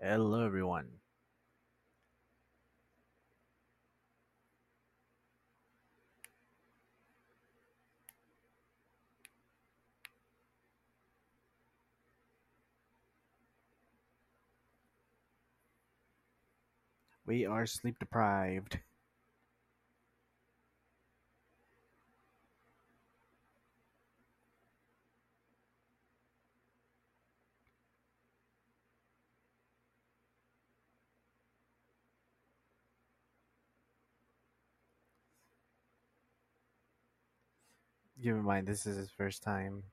Hello, everyone. We are sleep deprived. Keep in mind, this is his first time.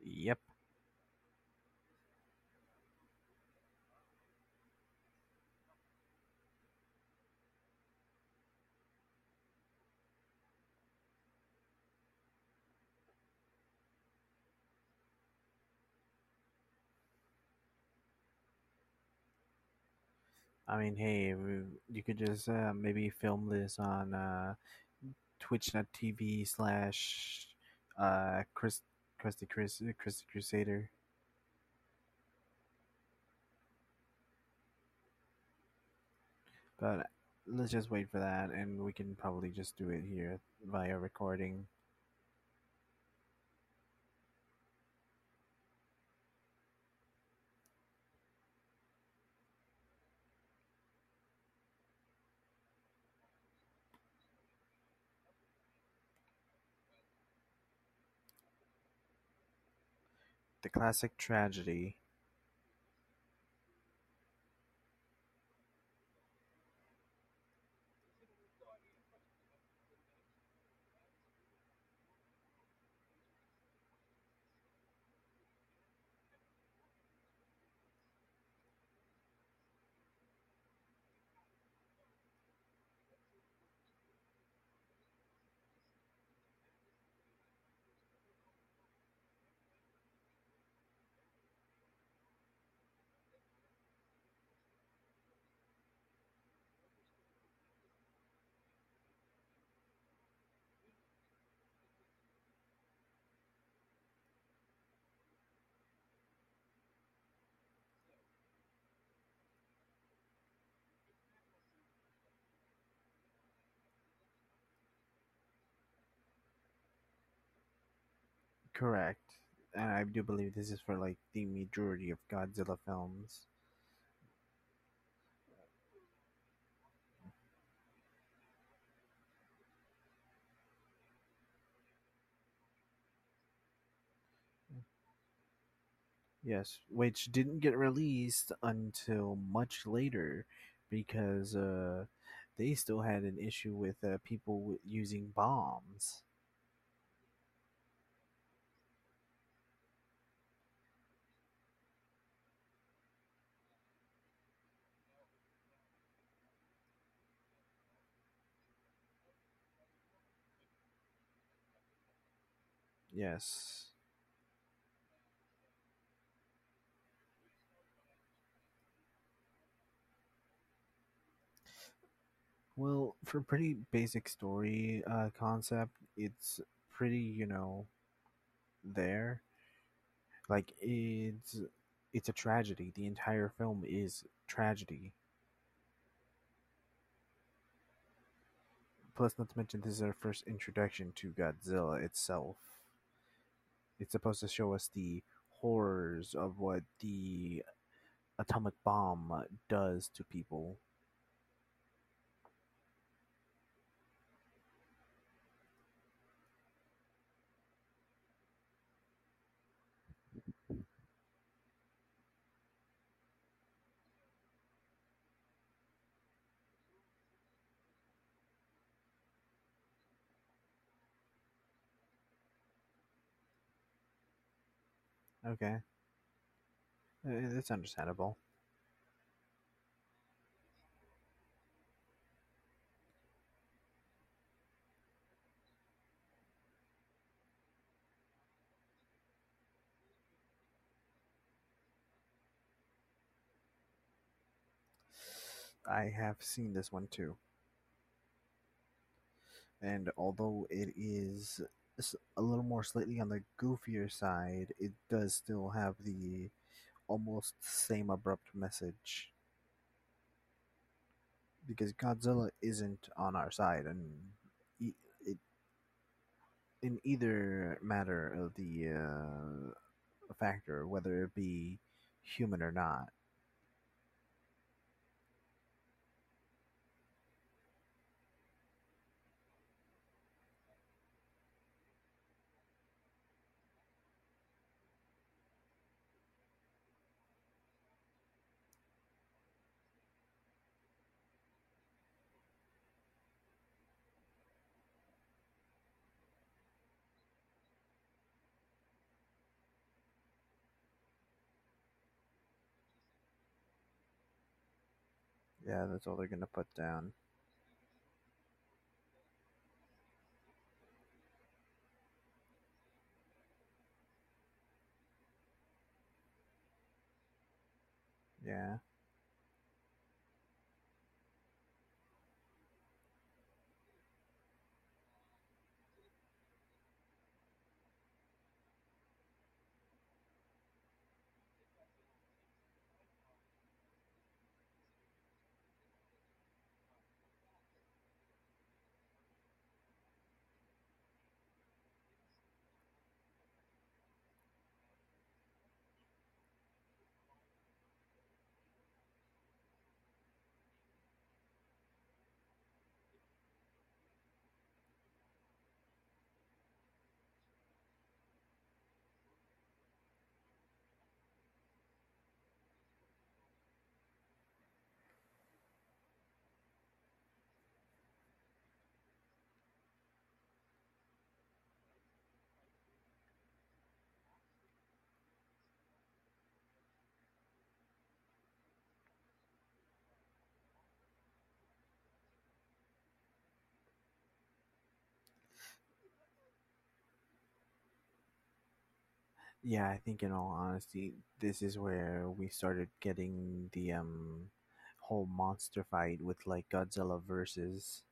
Yep. I mean, hey, you could just uh, maybe film this on uh, twitch.tv slash uh, Chris, Krusty Chris, Krusty Crusader. But let's just wait for that, and we can probably just do it here via recording. The classic tragedy. Correct. And I do believe this is for like the majority of Godzilla films. Yes, which didn't get released until much later because uh, they still had an issue with uh, people w- using bombs. Yes. Well, for a pretty basic story uh, concept, it's pretty, you know, there. Like it's it's a tragedy. The entire film is tragedy. Plus, not to mention, this is our first introduction to Godzilla itself. It's supposed to show us the horrors of what the atomic bomb does to people. Okay. Uh, that's understandable. I have seen this one too. And although it is a little more slightly on the goofier side, it does still have the almost same abrupt message because Godzilla isn't on our side, and e- it, in either matter of the uh, factor, whether it be human or not. Yeah, that's all they're gonna put down. Yeah. Yeah, I think in all honesty, this is where we started getting the um whole monster fight with like Godzilla versus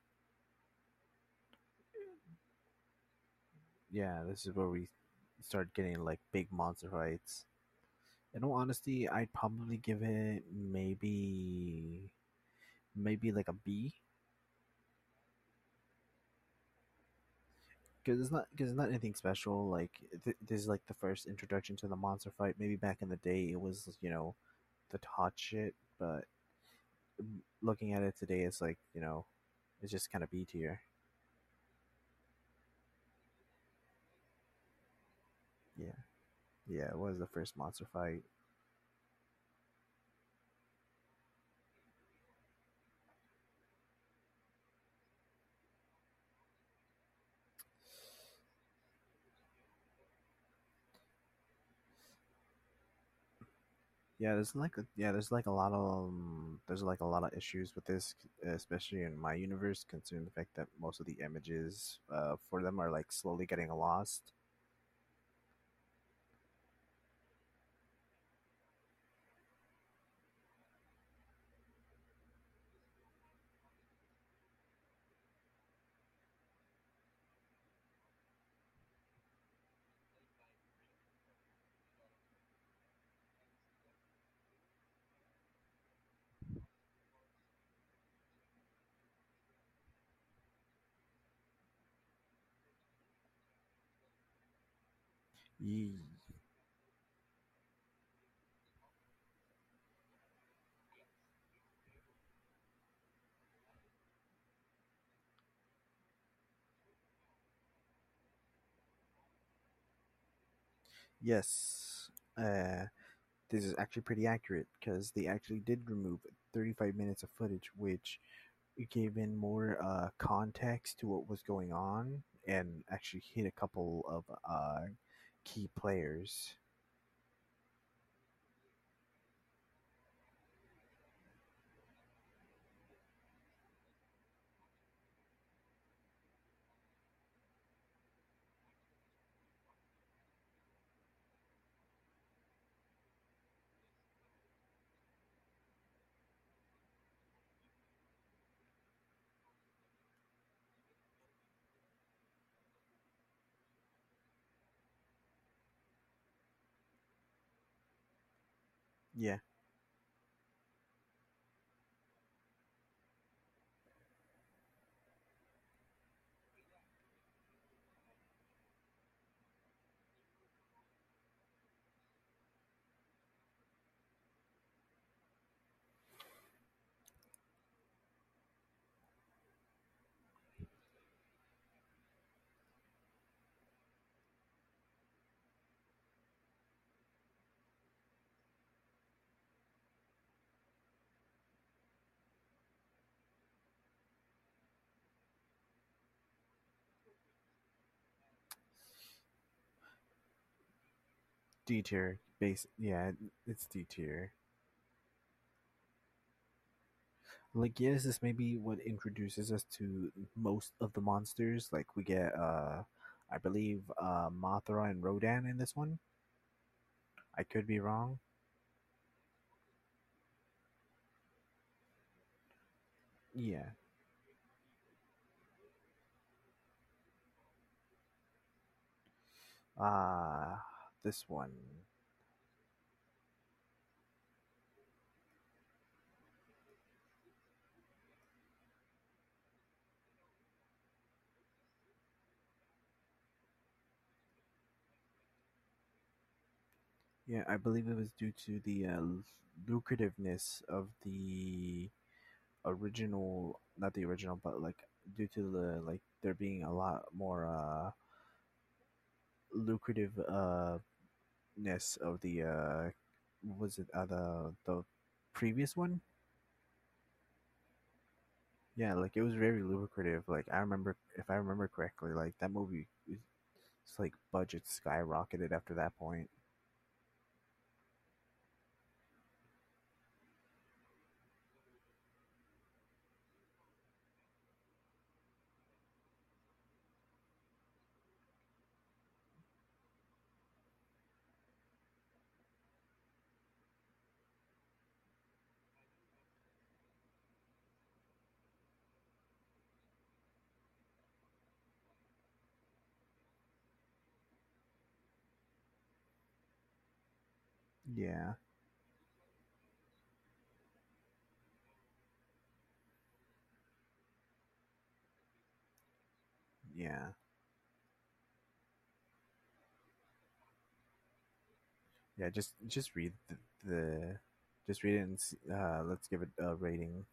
yeah, this is where we start getting like big monster fights. In all honesty, I'd probably give it maybe maybe like a B because it's not because it's not anything special. Like th- this is like the first introduction to the monster fight. Maybe back in the day it was you know the hot shit, but looking at it today, it's like you know it's just kind of B tier. Yeah, yeah, it was the first monster fight. Yeah, there's like a, yeah, there's like a lot of um, there's like a lot of issues with this, especially in my universe, considering the fact that most of the images uh, for them are like slowly getting lost. Ye- Yes, uh, this is actually pretty accurate because they actually did remove 35 minutes of footage, which gave in more uh, context to what was going on and actually hit a couple of uh, key players. D tier base. Yeah, it's D tier. Like yes, this may be what introduces us to most of the monsters. Like we get, uh, I believe, uh, Mothra and Rodan in this one. I could be wrong. Yeah. Uh this one. Yeah, I believe it was due to the uh, lucrativeness of the original, not the original, but like due to the like there being a lot more uh lucrative uh ness of the uh was it uh the the previous one? Yeah, like it was very lucrative. Like I remember, if I remember correctly, like that movie, it's like budget skyrocketed after that point. Yeah, yeah, yeah. Just just read the, the just read it and see, uh, let's give it a rating.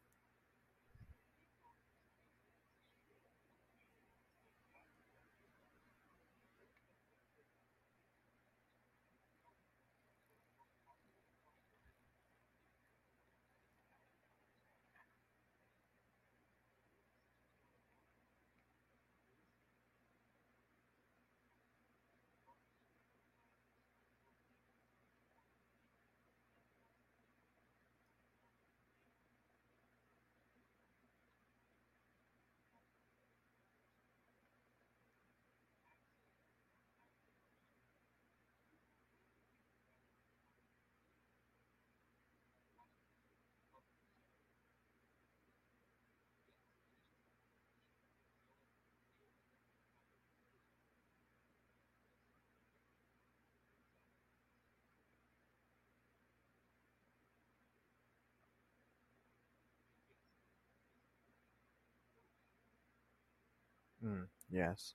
Mm, yes,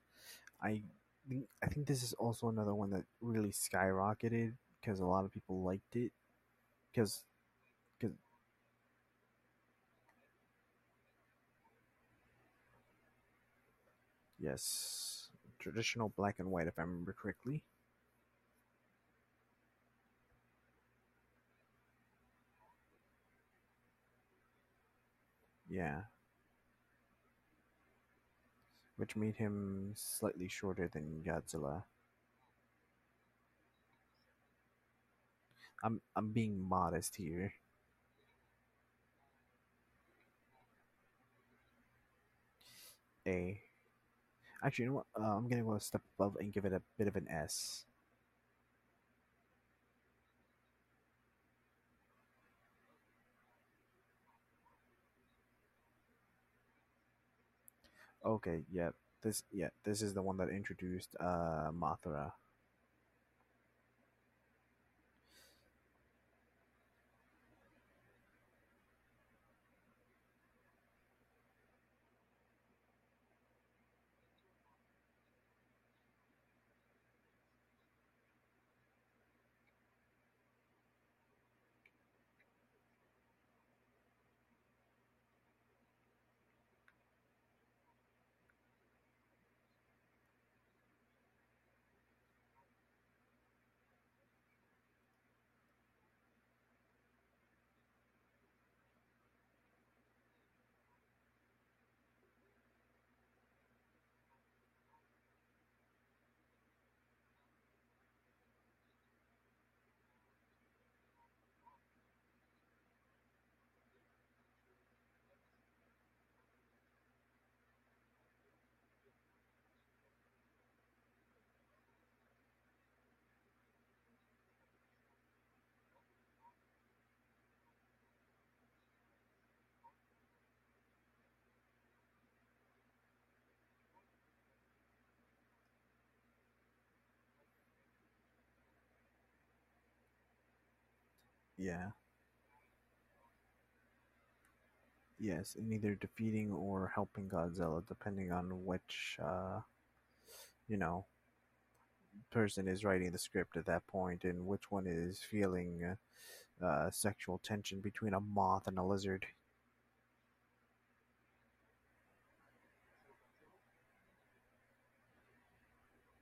I think I think this is also another one that really skyrocketed because a lot of people liked it. Because because yes, traditional black and white, if I remember correctly. Yeah, which made him slightly shorter than Godzilla. I'm I'm being modest here. A. Actually, you know what? Uh, I'm gonna go a step above and give it a bit of an S. Okay, yeah. This yeah, this is the one that introduced uh Mothra. Yeah. Yes, in either defeating or helping Godzilla, depending on which, uh, you know, person is writing the script at that point and which one is feeling uh, sexual tension between a moth and a lizard.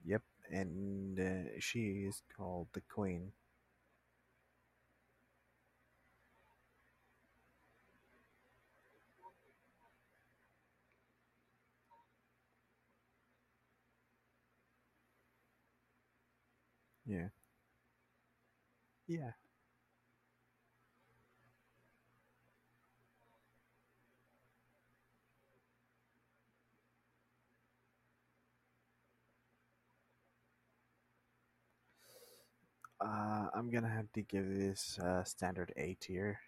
Yep, and uh, she is called the Queen. Yeah. Yeah. Uh, I'm gonna have to give this uh, standard A tier.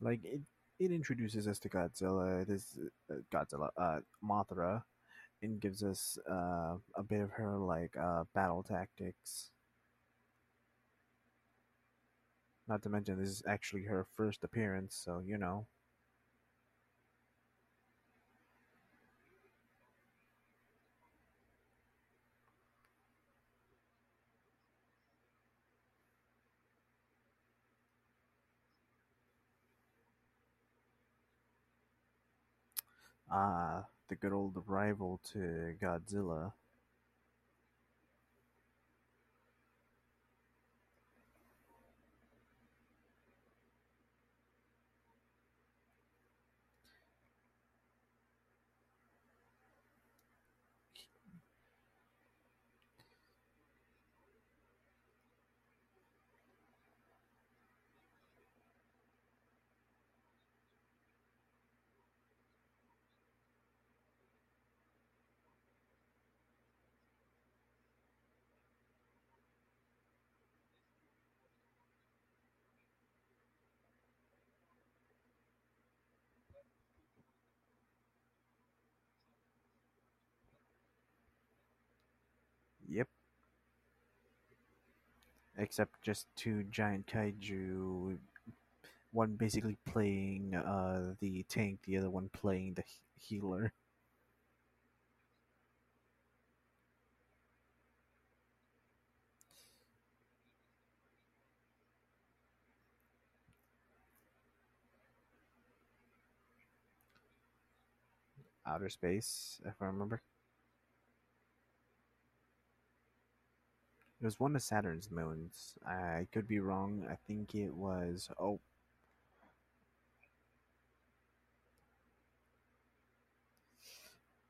Like it, it introduces us to Godzilla. This uh, Godzilla, uh, Mothra, and gives us uh, a bit of her like uh, battle tactics. Not to mention, this is actually her first appearance, so you know. Ah, the good old rival to Godzilla. Yep. Except just two giant kaiju, one basically playing uh, the tank, the other one playing the healer. Outer space, if I remember. It was one of Saturn's moons. I could be wrong. I think it was. Oh,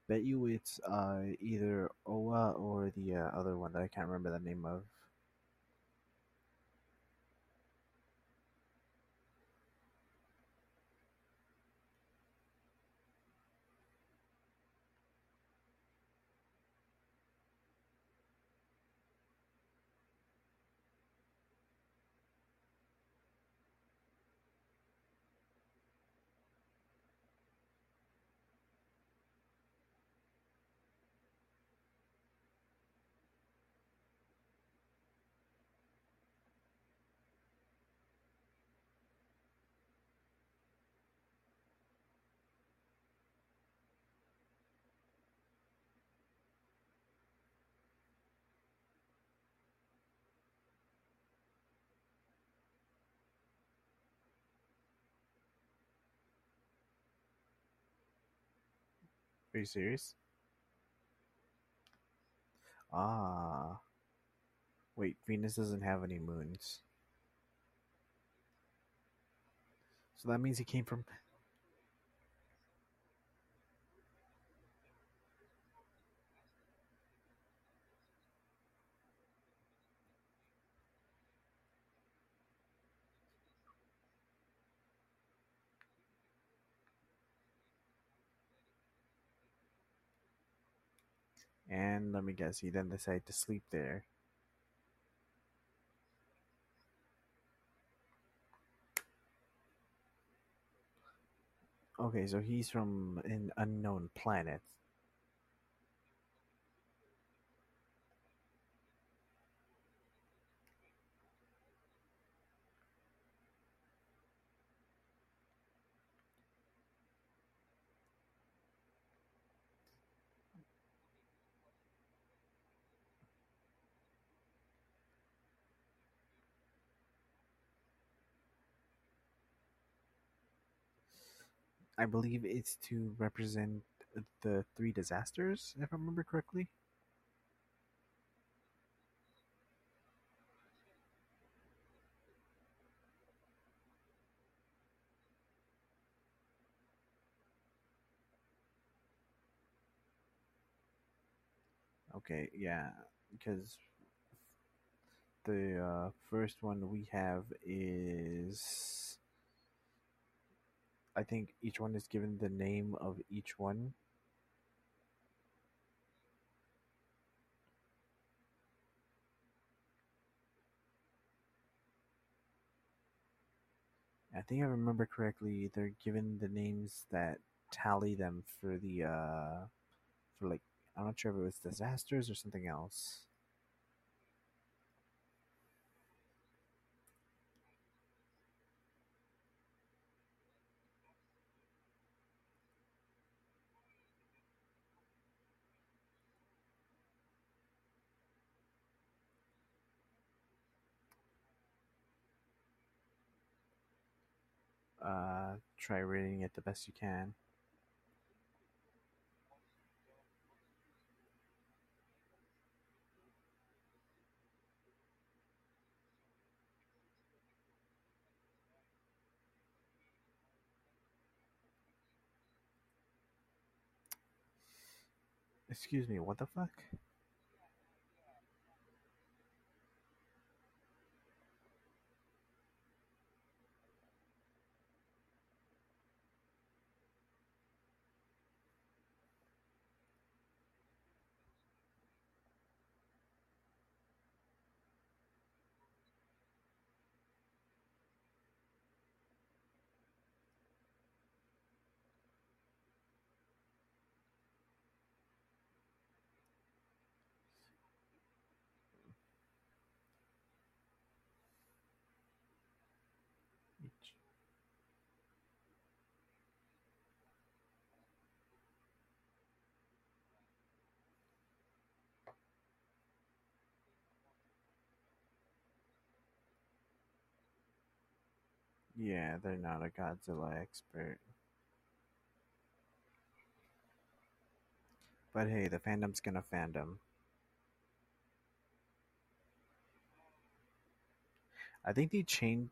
bet you it's uh, either Oa or the uh, other one that I can't remember the name of. Serious? Ah, wait. Venus doesn't have any moons, so that means he came from. And let me guess, he then decided to sleep there. Okay, so he's from an unknown planet. I believe it's to represent the three disasters, if I remember correctly. Okay, yeah, because the uh, first one we have is I think each one is given the name of each one. I think I remember correctly. They're given the names that tally them for the uh for like I'm not sure if it was disasters or something else. Uh, try reading it the best you can. Excuse me, what the fuck? Yeah, they're not a Godzilla expert. But hey, the fandom's gonna fandom. I think they changed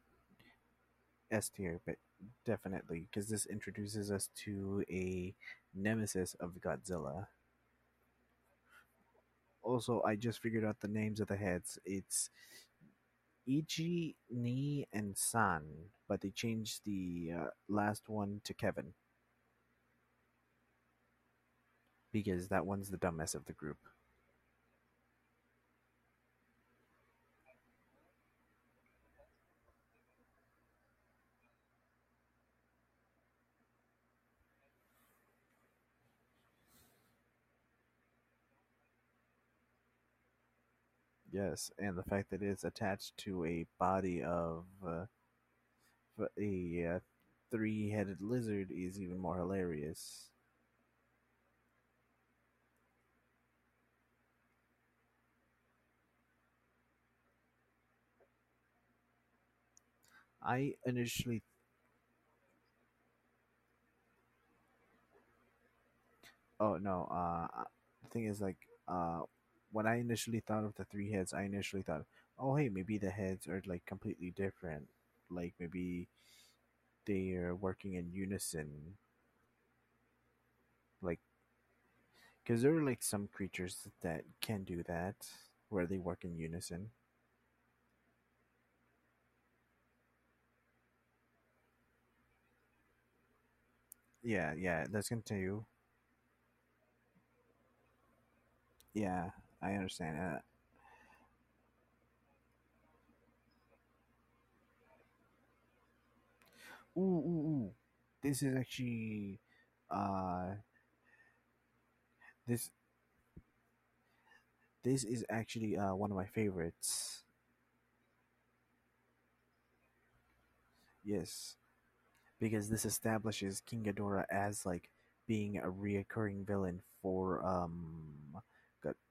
S tier, but definitely because this introduces us to a nemesis of Godzilla. Also, I just figured out the names of the heads. It's Ichi, Ni, and San, but they changed the uh, last one to Kevin because that one's the dumbest of the group. Yes, and the fact that it's attached to a body of uh, a uh, three-headed lizard is even more hilarious. I initially, oh no, uh, the thing is like, uh, when I initially thought of the three heads, I initially thought, oh hey, maybe the heads are like completely different, like maybe they're working in unison, like because there are like some creatures that can do that where they work in unison. Yeah, yeah, let's continue. Yeah, I understand. Uh, ooh, ooh, ooh. This is actually, uh, this this is actually uh one of my favorites. Yes, because this establishes King Ghidorah as like being a reoccurring villain for um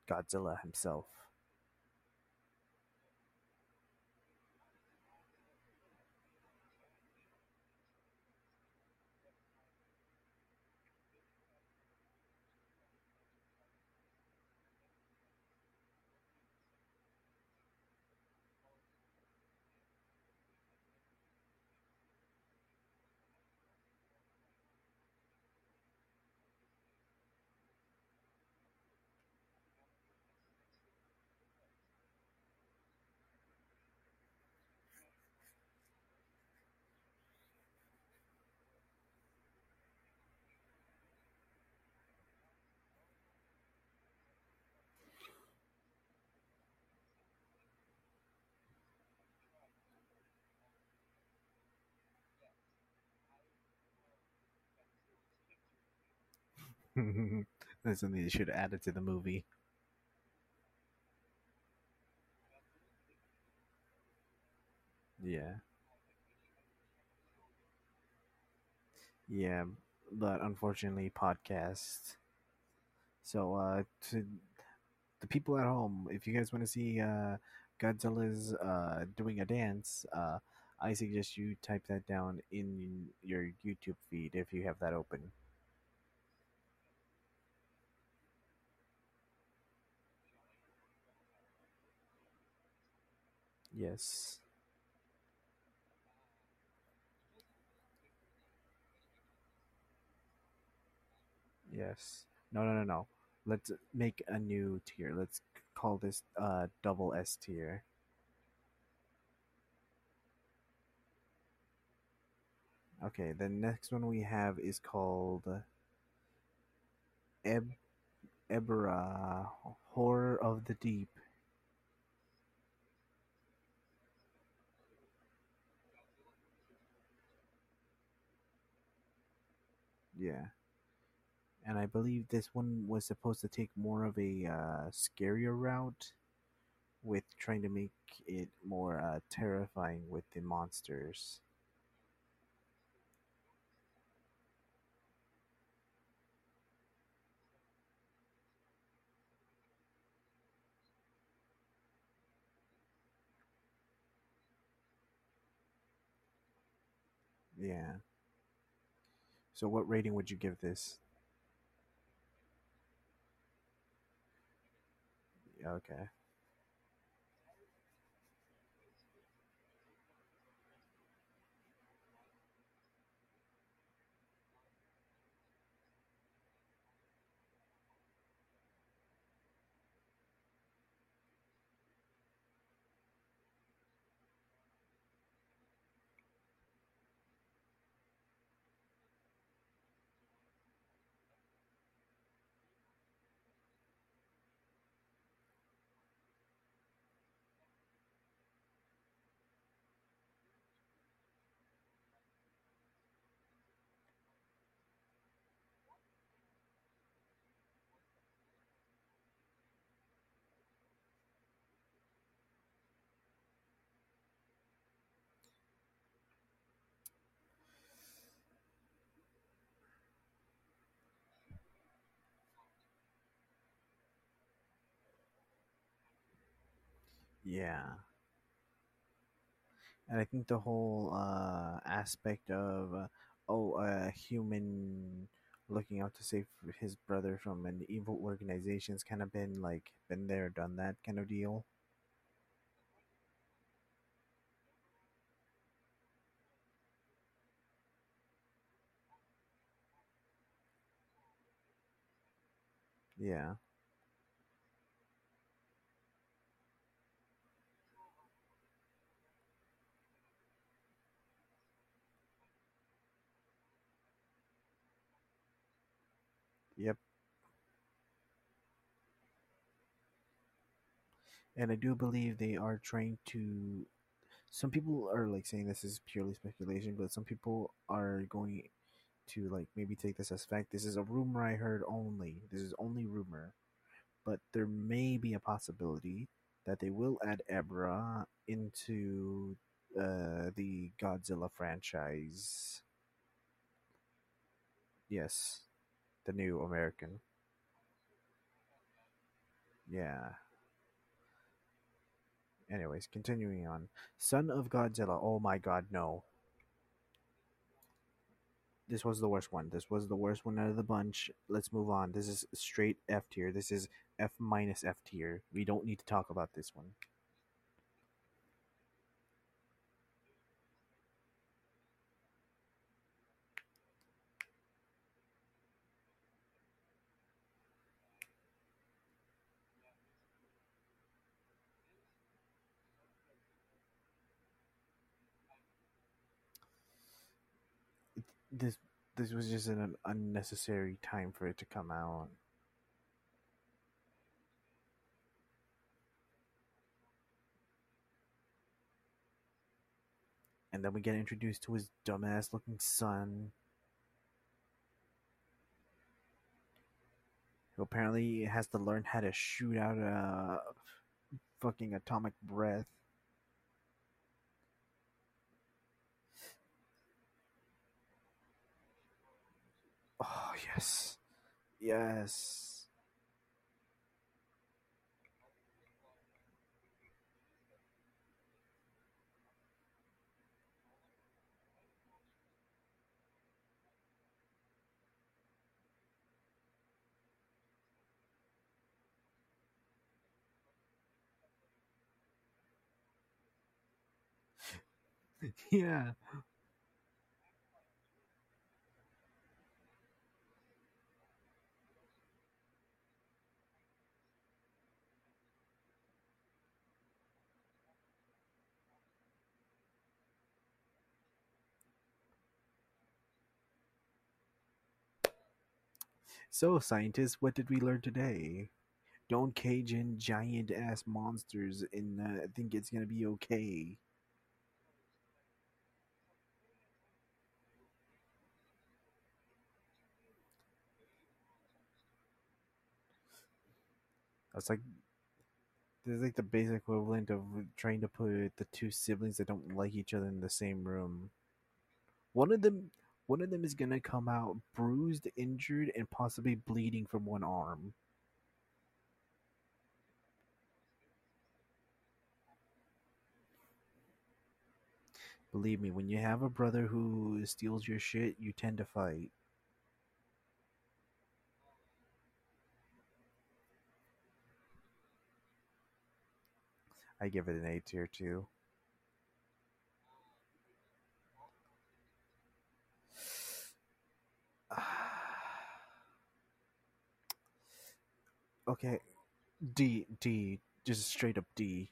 Godzilla himself. That's something they should add it to the movie. Yeah, yeah, but unfortunately, podcast. So, uh, to the people at home, if you guys want to see uh, Godzilla's uh, doing a dance, uh, I suggest you type that down in your YouTube feed if you have that open. Yes, yes. No, no, no, no. Let's make a new tier. Let's call this uh, double S tier. Okay, the next one we have is called Eb Ebirah Horror of the Deep. Yeah. And I believe this one was supposed to take more of a uh, scarier route with trying to make it more uh, terrifying with the monsters. Yeah. So what rating would you give this? Okay. Yeah. And I think the whole uh, aspect of uh, oh a human looking out to save his brother from an evil organization's kind of been like been there done that kind of deal. Yeah. Yep. And I do believe they are trying to. Some people are like saying this is purely speculation, but some people are going to like maybe take this as fact. This is a rumor I heard only. This is only rumor, but there may be a possibility that they will add Ebirah into uh, the Godzilla franchise. Yes, the new American. Yeah. Anyways, continuing on. Son of Godzilla. Oh my god, no. This was the worst one. This was the worst one out of the bunch. Let's move on. This is straight F tier. This is F minus F tier. We don't need to talk about this one. It, this was just an unnecessary time for it to come out. And then we get introduced to his dumbass looking son. who apparently has to learn how to shoot out a fucking atomic breath. Oh yes, yes. yeah. So, scientists, what did we learn today? Don't cage in giant ass monsters and uh, think it's gonna be okay. That's like this is like the basic equivalent of trying to put the two siblings that don't like each other in the same room. One of them one of them is gonna come out bruised, injured, and possibly bleeding from one arm. Believe me, when you have a brother who steals your shit, you tend to fight. I give it an A tier too. Okay, D D just straight up D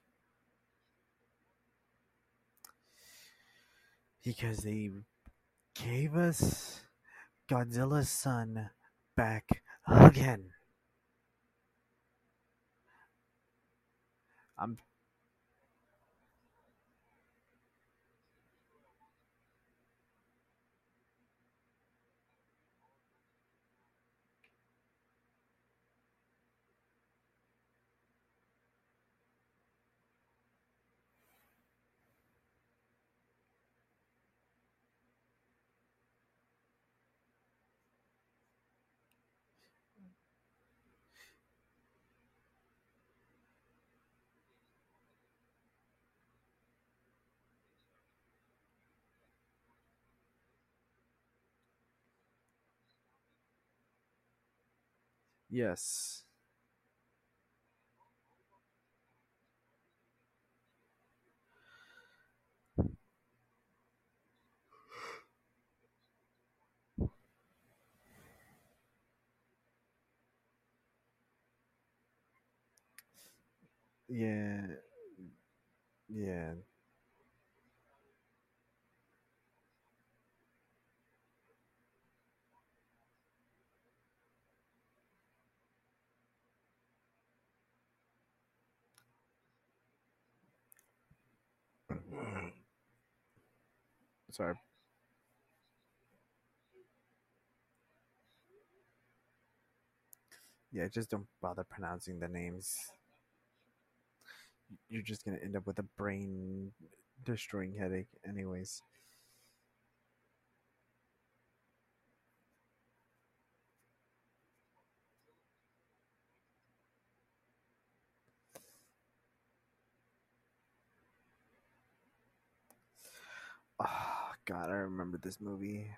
because they gave us Godzilla's son back again. I'm yes. Yeah, yeah. Sorry. Yeah, just don't bother pronouncing the names. You're just gonna end up with a brain destroying headache, anyways. Oh, God, I remember this movie.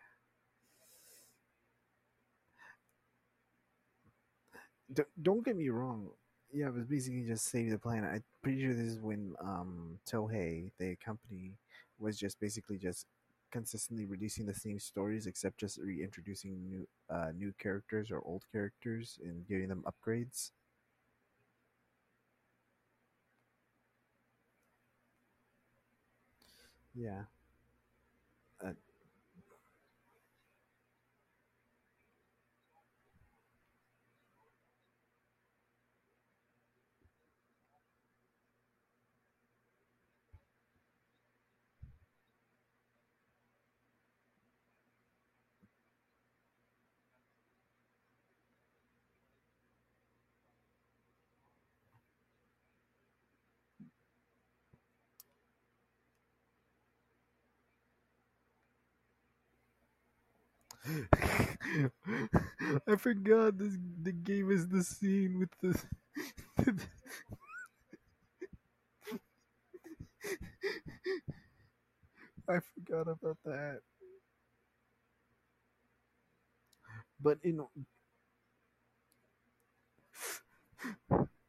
D- don't get me wrong. Yeah, it was basically just save the planet. I'm pretty sure this is when um Toho, the company, was just basically just consistently releasing the same stories, except just reintroducing new uh new characters or old characters and giving them upgrades. Yeah. I forgot this. The game is the scene with the. I forgot about that. But in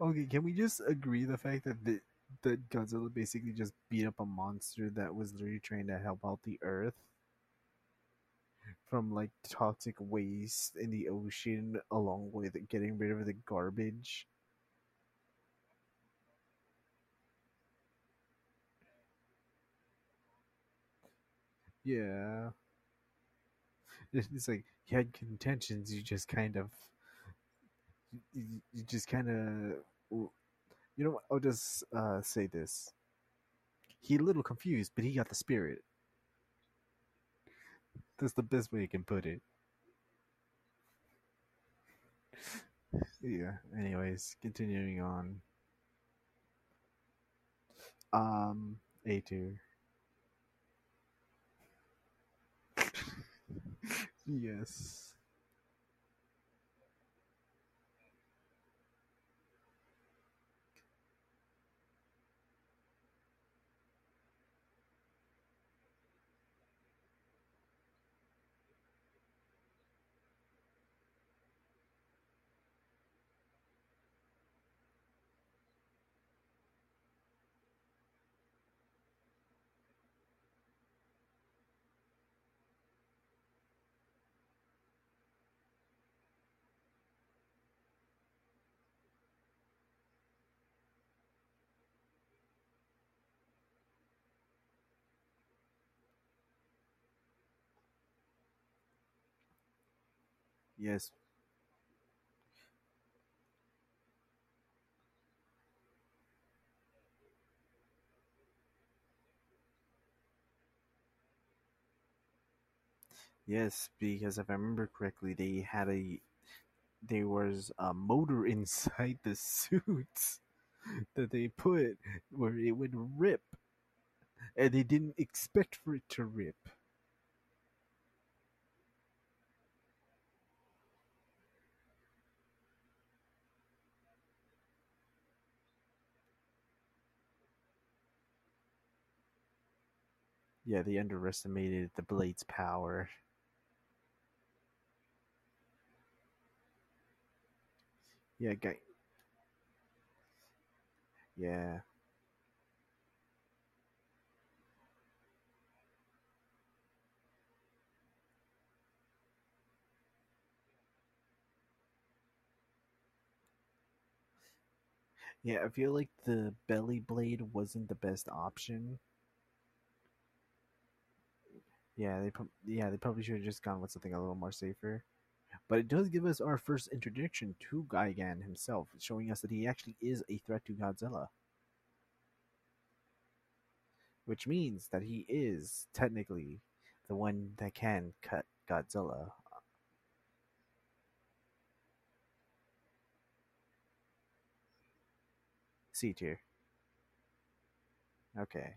okay, can we just agree the fact that the that Godzilla basically just beat up a monster that was literally trying to help out the Earth from like toxic waste in the ocean, along with getting rid of the garbage. Yeah, it's like you had contentions. You just kind of, you, you just kind of, you know. what, I'll just uh, say this: he a little confused, but he got the spirit. That's the best way you can put it. Yeah. Anyways, continuing on. Um, A tier. Yes. Yes. Yes, because if I remember correctly, they had a there was a motor inside the suits that they put where it would rip, and they didn't expect for it to rip. Yeah, they underestimated the blade's power. Yeah, guy. Yeah, yeah. I feel like the belly blade wasn't the best option. Yeah, they yeah they probably should have just gone with something a little more safer. But it does give us our first introduction to Gigan himself, showing us that he actually is a threat to Godzilla, which means that he is technically the one that can cut Godzilla. C tier. Okay.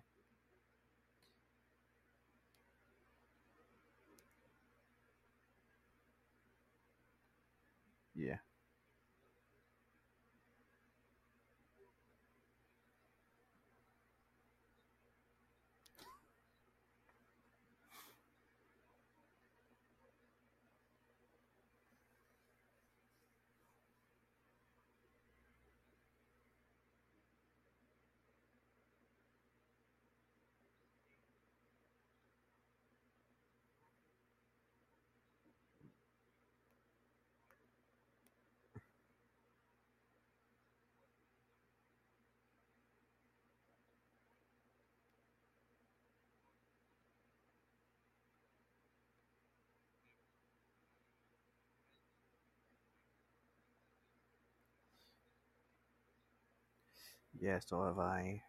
Yeah, so have I.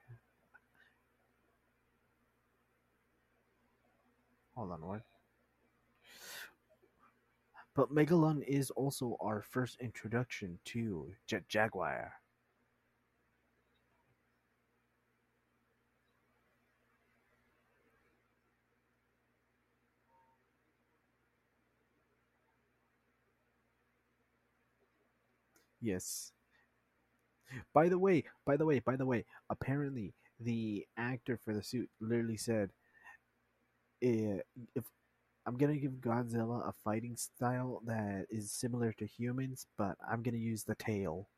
Hold on, what? But Megalon is also our first introduction to Jet Jaguar. Yes. By the way, by the way, by the way, apparently the actor for the suit literally said, "Eh, "If I'm gonna give Godzilla a fighting style that is similar to humans, but I'm gonna use the tail."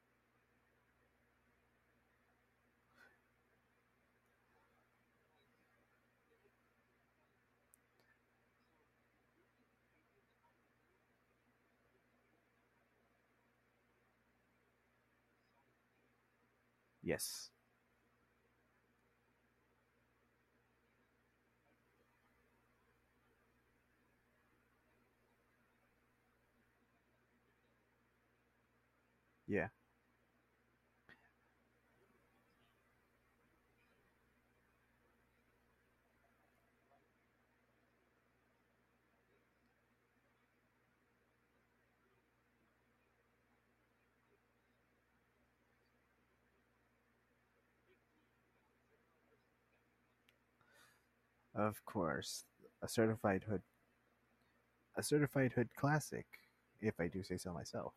Yes. Yeah. Of course, a certified hood, a certified hood classic, if I do say so myself.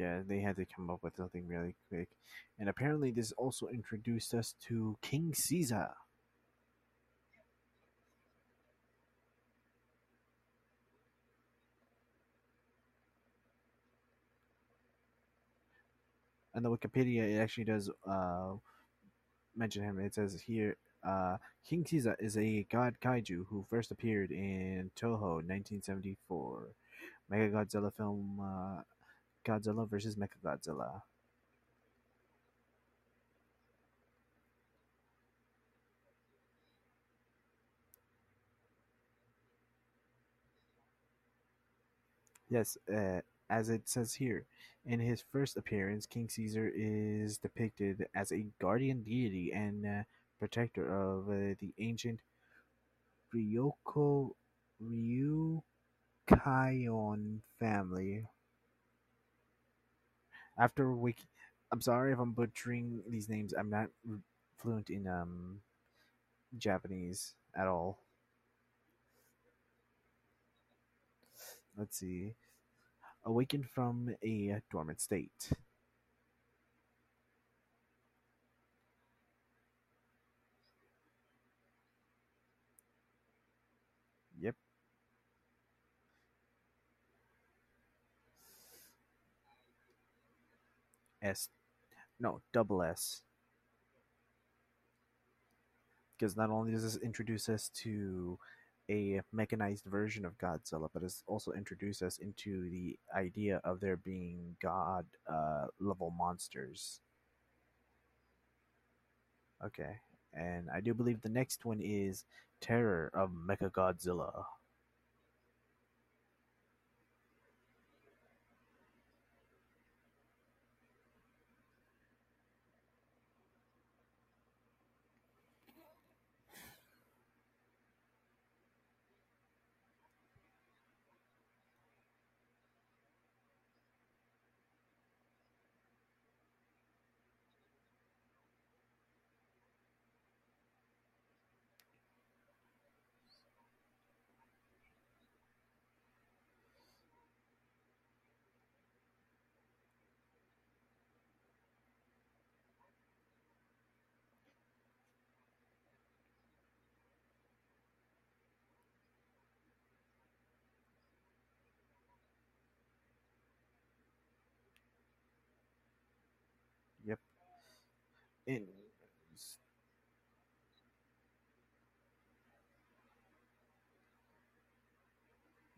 Yeah, they had to come up with something really quick, and apparently this also introduced us to King Caesar. And the Wikipedia, it actually does uh, mention him. It says here, uh, King Caesar is a god kaiju who first appeared in Toho 1974 Mega Godzilla film uh, Godzilla vs. Mechagodzilla. Yes, uh, as it says here, in his first appearance, King Caesar is depicted as a guardian deity and uh, protector of uh, the ancient Ryoko Ryukyuan family. After wiki, I'm sorry if I'm butchering these names. I'm not fluent in um Japanese at all. Let's see. Awakened from a dormant state. Yep. S. No, double S. Because not only does this introduce us to a mechanized version of Godzilla, but it's also introduced us into the idea of there being god uh, level monsters. Okay. And I do believe the next one is Terror of Mechagodzilla.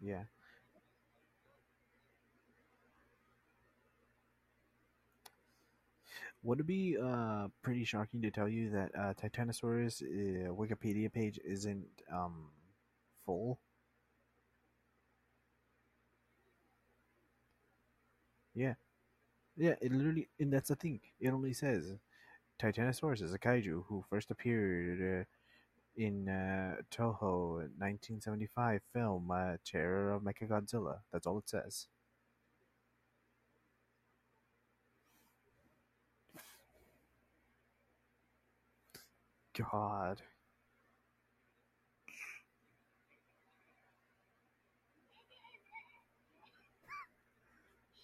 yeah Would it be uh, pretty shocking to tell you that uh, Titanosaurus uh, Wikipedia page isn't um, full? Yeah, yeah. It literally, and that's the thing. It only says Titanosaurus is a kaiju who first appeared uh, in uh, Toho 1975 film uh, Terror of Mechagodzilla. That's all it says. God.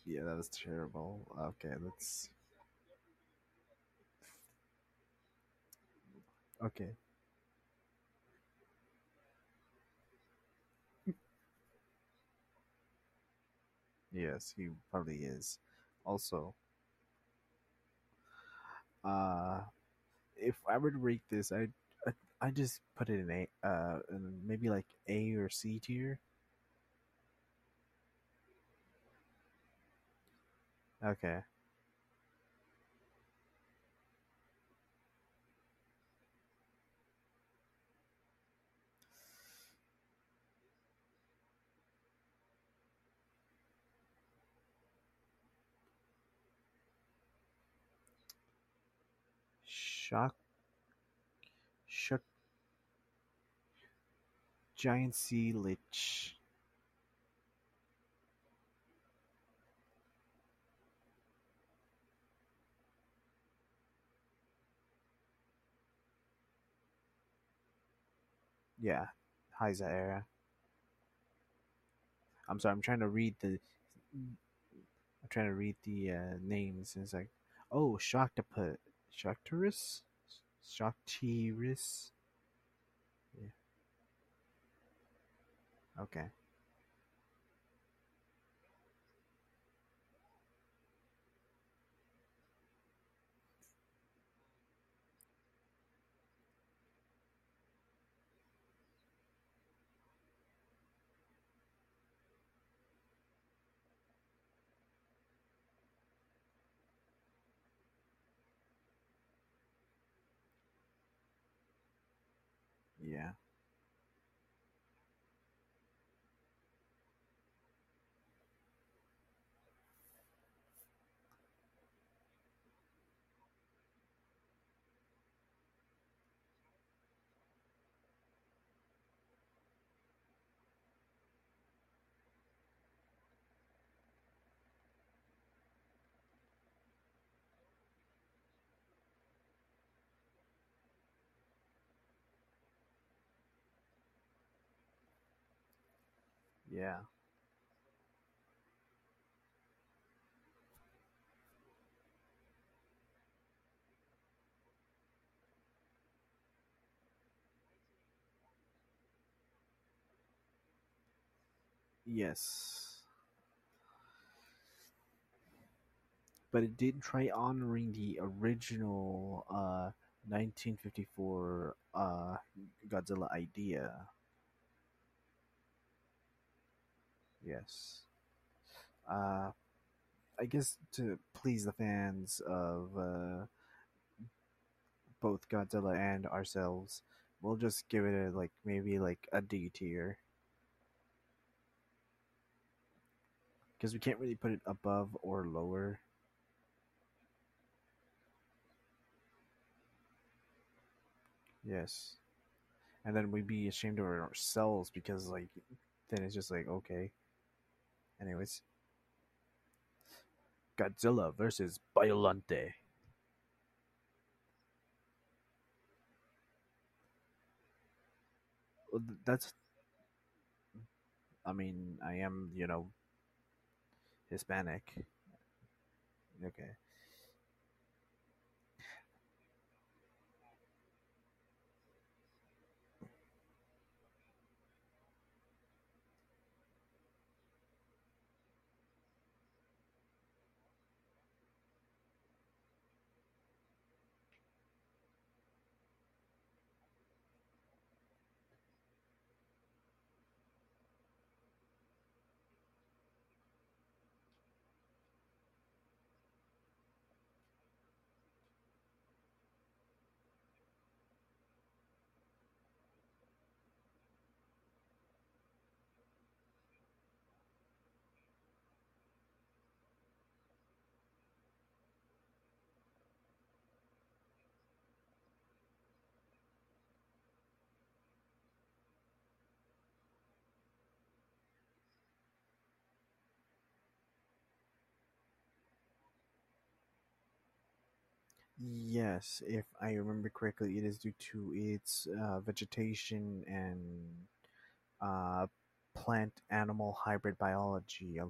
Yeah, that was terrible. Okay, let's. Okay. Yes, he probably is. Also, uh, if I were to rate this, I I I just put it in a uh in maybe like A or C tier. Okay. Shock Shock Giant Sea Lich. Yeah, Heisei era. I'm sorry, I'm trying to read the I'm trying to read the uh, names. And it's like, oh, Shocktopus, Shockterus, Shocktiris. Yeah. Okay. Yeah. Yeah. Yes. But it did try honoring the original uh 1954 uh Godzilla idea. Yes. Uh I guess to please the fans of uh both Godzilla and ourselves, we'll just give it a like maybe like a D tier because we can't really put it above or lower. Yes, and then we'd be ashamed of ourselves because like then it's just like okay. Anyways, Godzilla versus Biolante. That's I mean I am you know Hispanic. Okay. Yes, if I remember correctly, it is due to its uh, vegetation and uh, plant animal hybrid biology.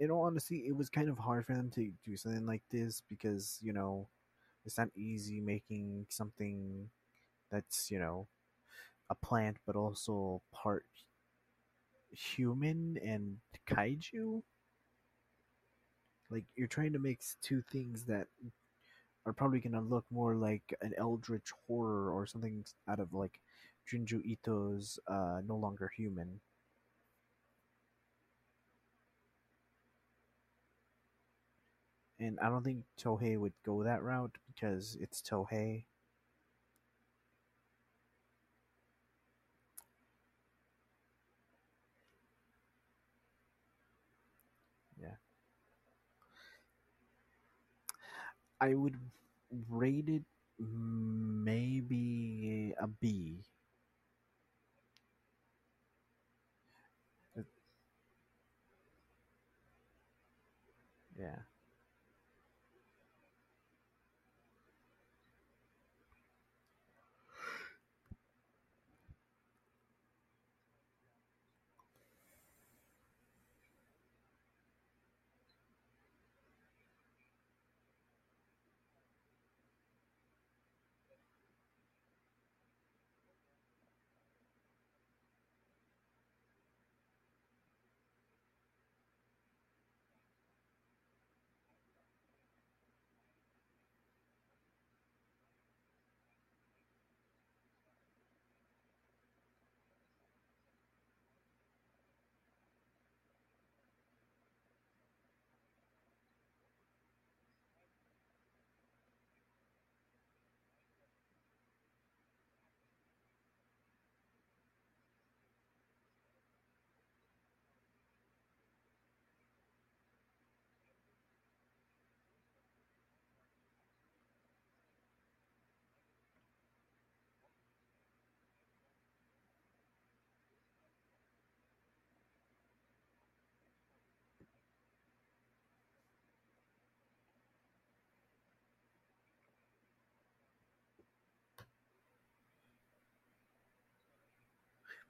In all honesty, it was kind of hard for them to do something like this because, you know, it's not easy making something that's, you know, a plant but also part human and kaiju. Like, you're trying to mix two things that are probably gonna look more like an eldritch horror or something out of like Junji Ito's uh, No Longer Human. And I don't think Toho would go that route because it's Toho. Yeah. I would rate it maybe a B. Uh, Yeah.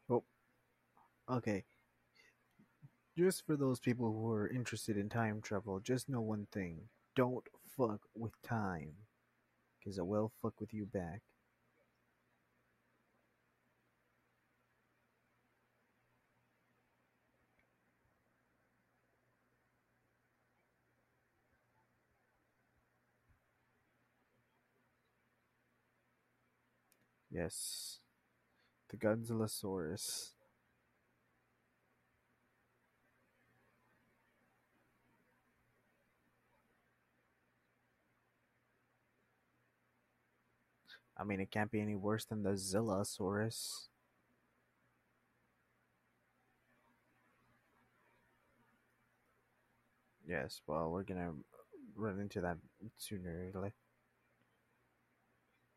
Well, okay. Just for those people who are interested in time travel, just know one thing: don't fuck with time, because it will fuck with you back. Yes, the Godzillasaurus. I mean, it can't be any worse than the Zillosaurus. Yes, well, we're gonna run into that sooner or later.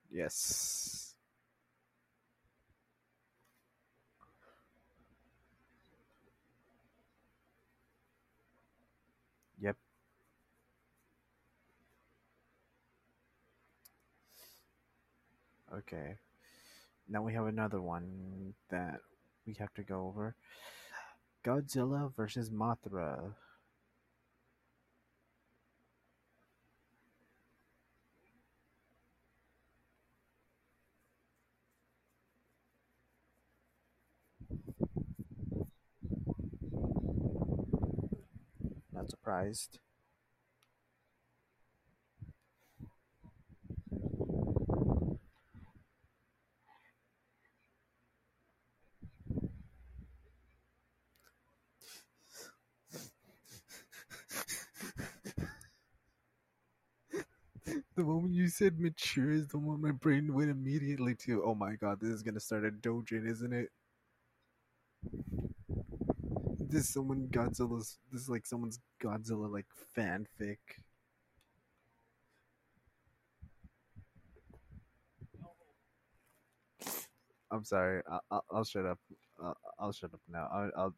Yes. Yep. Okay. Now we have another one that we have to go over. Godzilla versus Mothra. Not surprised. The moment you said mature is the one my brain went immediately to. Oh my god, this is gonna start a dojin, isn't it? This someone Godzilla's. This is like someone's Godzilla like fanfic. I'm sorry. I'll, I'll, I'll shut up. I'll, I'll shut up now. I'll, I'll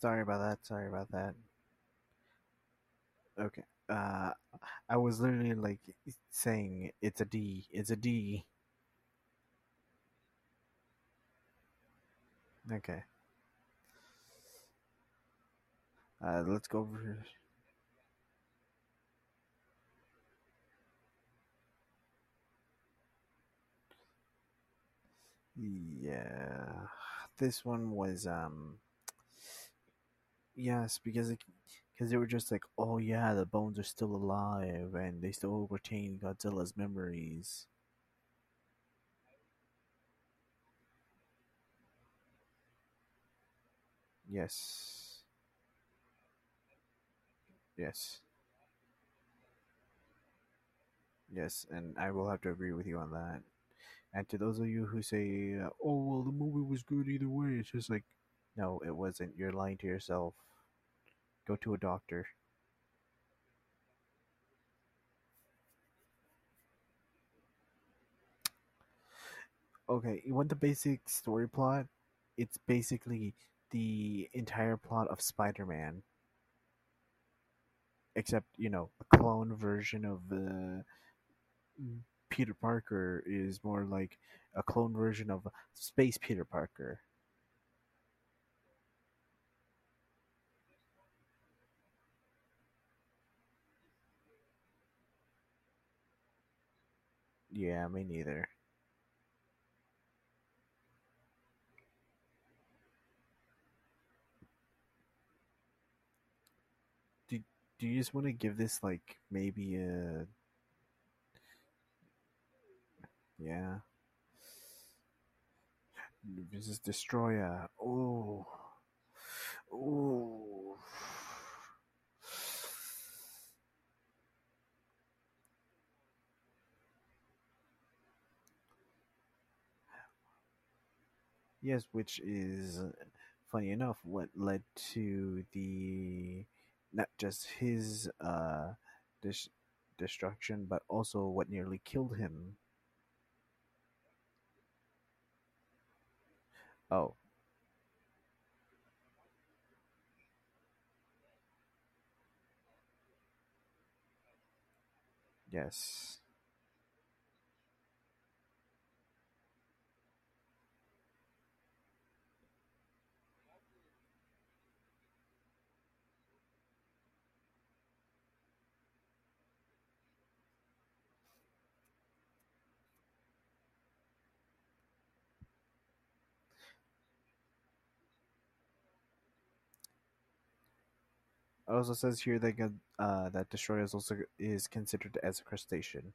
Sorry about that. Sorry about that. Okay. Uh, I was literally like saying it's a D. It's a D. Okay. Uh, let's go over. here. Yeah, this one was um yes because it because they were just like oh yeah the bones are still alive and they still retain Godzilla's memories. Yes, yes, yes, and I will have to agree with you on that. And to those of you who say, "Oh well, the movie was good either way," it's just like, no, it wasn't. You're lying to yourself. Go to a doctor. Okay, you want the basic story plot? It's basically the entire plot of Spider-Man, except you know a clone version of uh, Peter Parker is more like a clone version of Space Peter Parker. Yeah, me neither. Do Do you just want to give this like maybe a yeah? This is Destoroyah. Oh, oh. Yes, which is uh, funny enough what led to the not just his uh dis- destruction, but also what nearly killed him. Oh, yes, also says here that uh that Destoroyah is also is considered as a crustacean.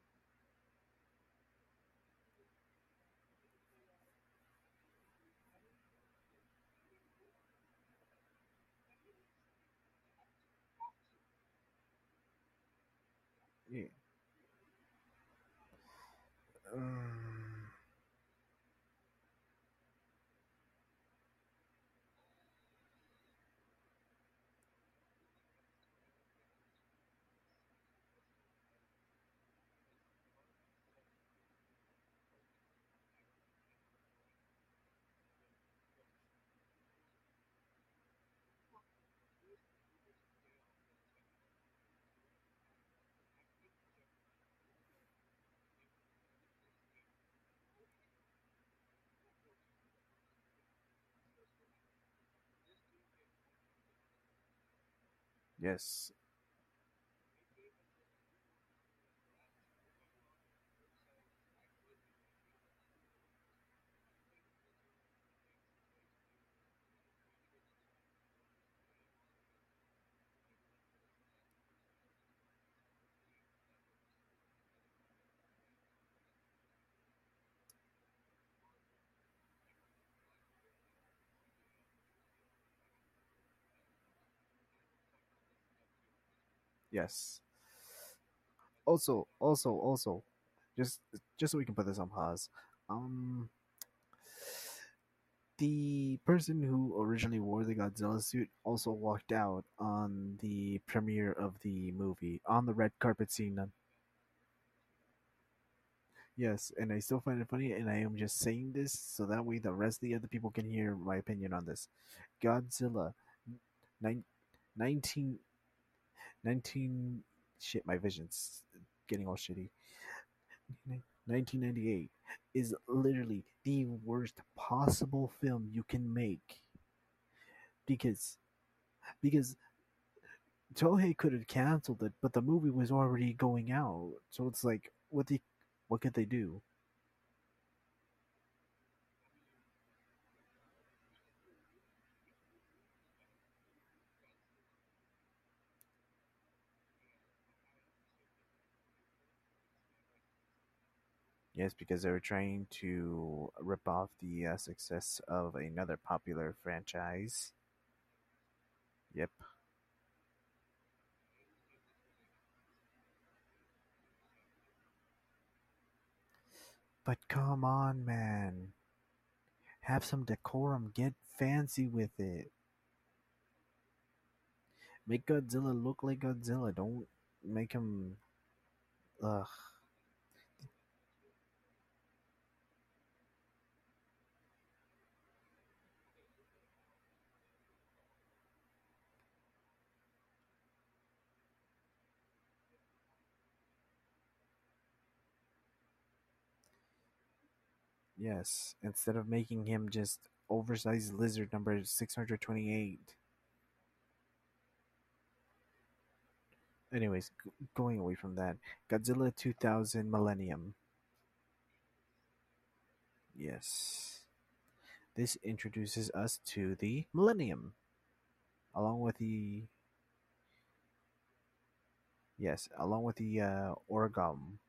Yeah. Um, yes, yes. Also, also, also, just just so we can put this on pause. Um, the person who originally wore the Godzilla suit also walked out on the premiere of the movie on the red carpet scene. Yes, and I still find it funny, and I am just saying this so that way the rest of the other people can hear my opinion on this. Godzilla Nin- 19, 19 shit my vision's getting all shitty 1998 is literally the worst possible film you can make because because Toho could have canceled it, but the movie was already going out. So it's like, what the, what could they do? Yes, because they were trying to rip off the uh, success of another popular franchise. Yep. But come on, man. Have some decorum. Get fancy with it. Make Godzilla look like Godzilla. Don't make him. Ugh. Yes, instead of making him just oversized lizard number 628. Anyways, g- going away from that, Godzilla 2000 Millennium. Yes. This introduces us to the Millennium, along with the yes, along with the uh, Origam.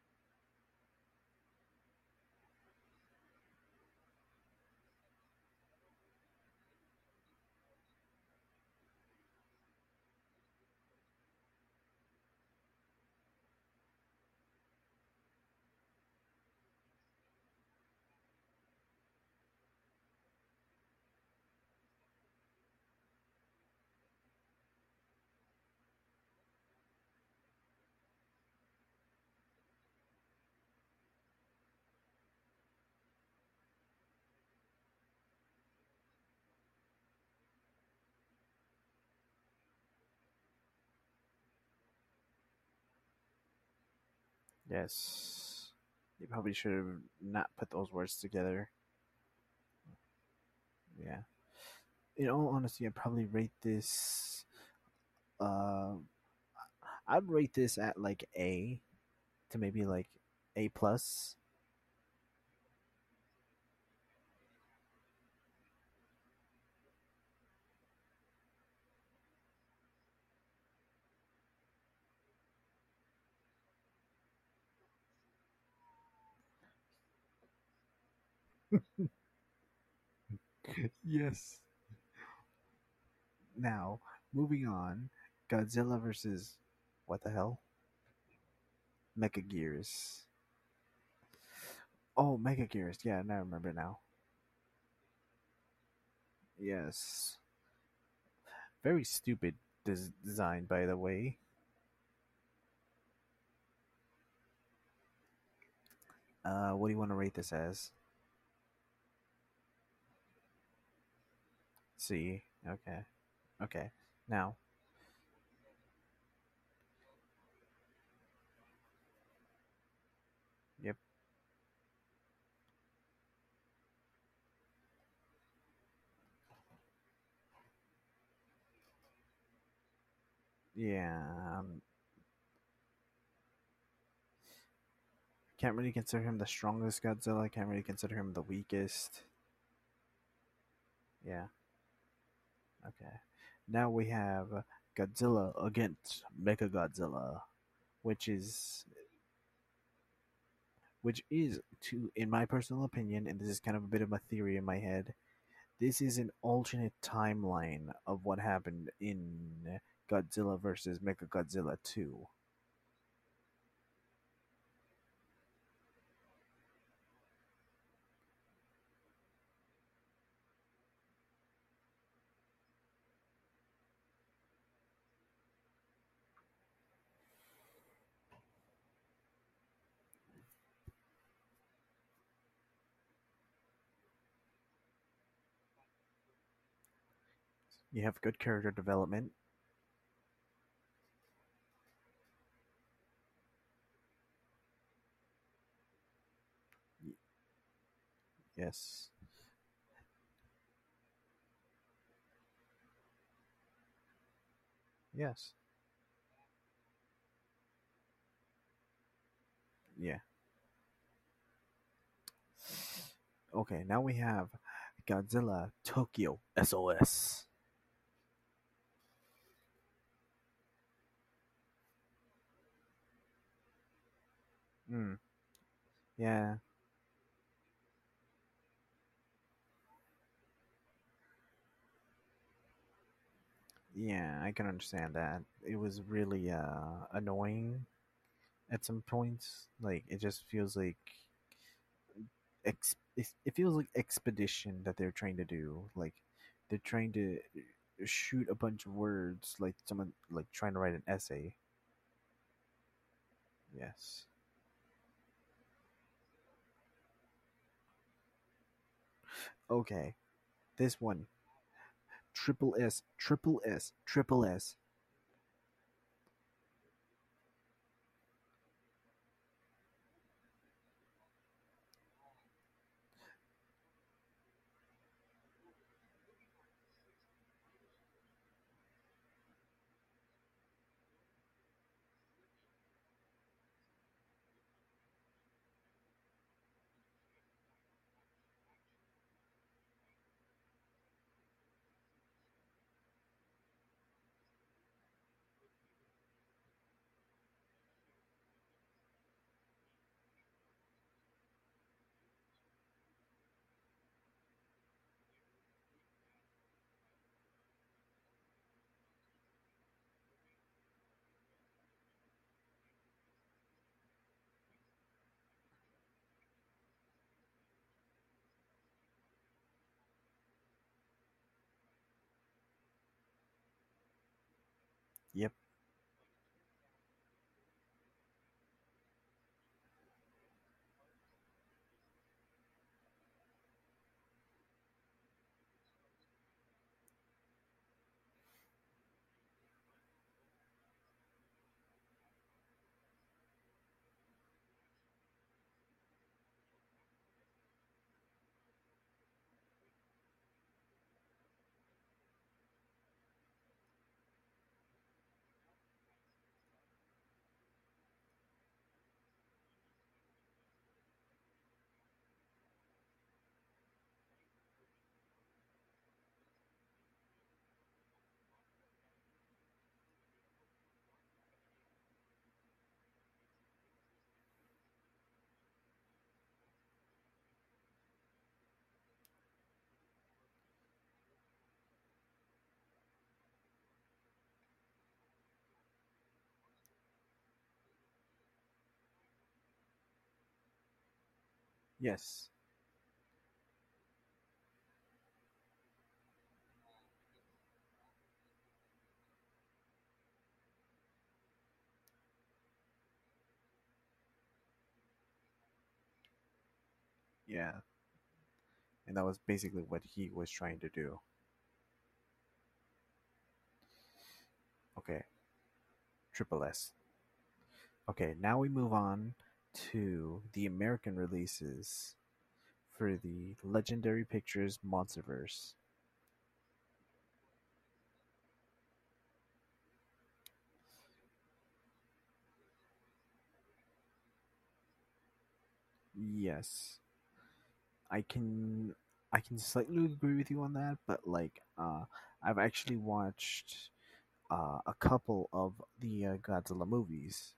Yes. You probably should have not put those words together. Yeah. In all honesty, I'd probably rate this. Uh, I'd rate this at like A to maybe like A plus. Yes. Now, moving on, Godzilla versus what the hell? Mecha Gears. Oh, Megaguirus. Yeah, now I remember now. Yes. Very stupid des- design, by the way. Uh, what do you want to rate this as? C. Okay. Okay. Now, yep. Yeah. Um, can't really consider him the strongest Godzilla. Can't really consider him the weakest. Yeah. Okay. Now we have Godzilla against Mechagodzilla, which is which is to in my personal opinion, and this is kind of a bit of a theory in my head, this is an alternate timeline of what happened in Godzilla versus Mechagodzilla 2. You have good character development. Yes. Yes. Yeah. Okay, now we have Godzilla Tokyo SOS. Mm, yeah, yeah, I can understand that. It was really uh annoying at some points. Like it just feels like ex- it feels like expedition that they're trying to do. Like they're trying to shoot a bunch of words like someone like trying to write an essay. Yes. Okay. This one. Triple S, triple S, triple S. Yep. Yes. Yeah. And that was basically what he was trying to do. Okay. Triple S. Okay, now we move on to the American releases for the Legendary Pictures Monsterverse. Yes. I can I can slightly agree with you on that, but like uh I've actually watched uh, a couple of the uh, Godzilla movies.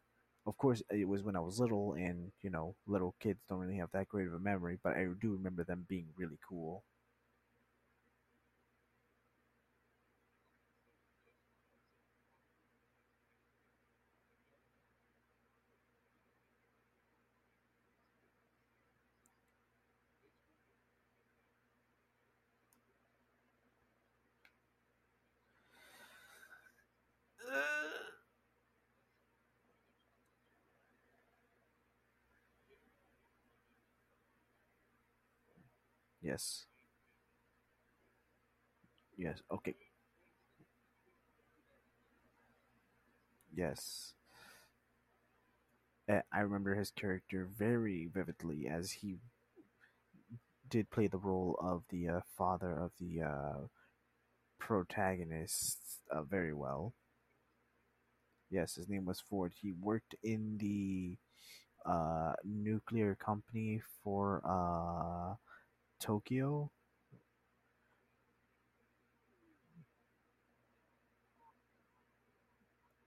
Of course, it was when I was little, and you know, little kids don't really have that great of a memory, but I do remember them being really cool. yes yes okay yes eh, i remember his character very vividly as he did play the role of the uh, father of the uh, protagonist uh, very well. Yes, his name was Ford. He worked in the uh, nuclear company for uh, Tokyo.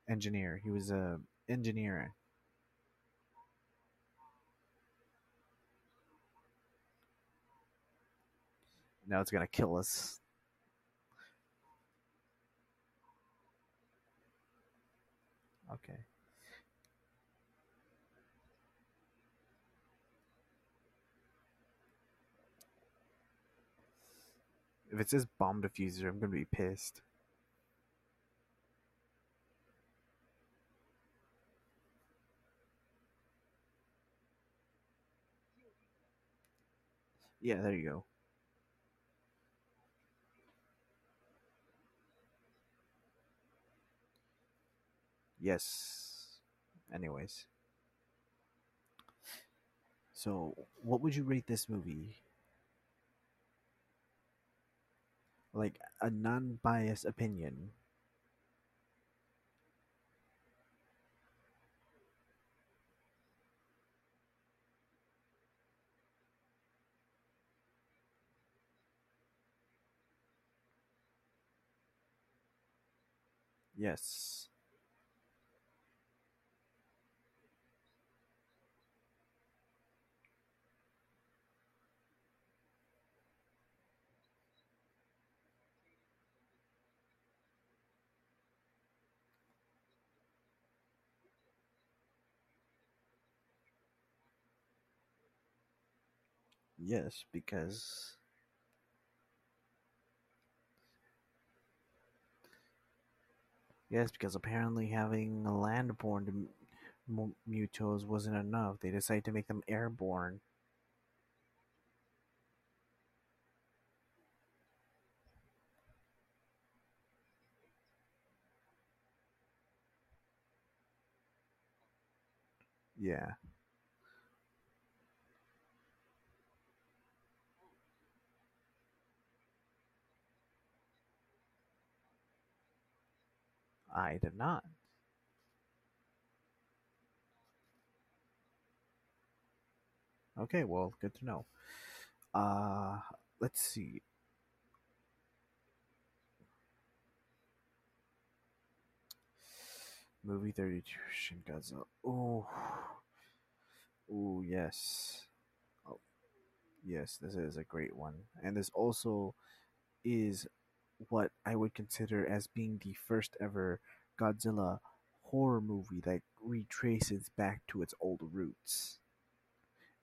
Engineer. He was a engineer. Now it's gonna kill us. Okay. If it says bomb diffuser, I'm gonna be pissed. Yeah, there you go. Yes. Anyways. So, what would you rate this movie? Like a non-biased opinion. Yes. Yes, because yes, because apparently having m- Mutos wasn't enough. They decided to make them airborne. Yeah, I did not. Okay, well, good to know. Uh, let's see. Movie 32 Shin Godzilla. Oh, oh, yes. Oh, yes, this is a great one. And this also is what I would consider as being the first ever Godzilla horror movie that retraces back to its old roots.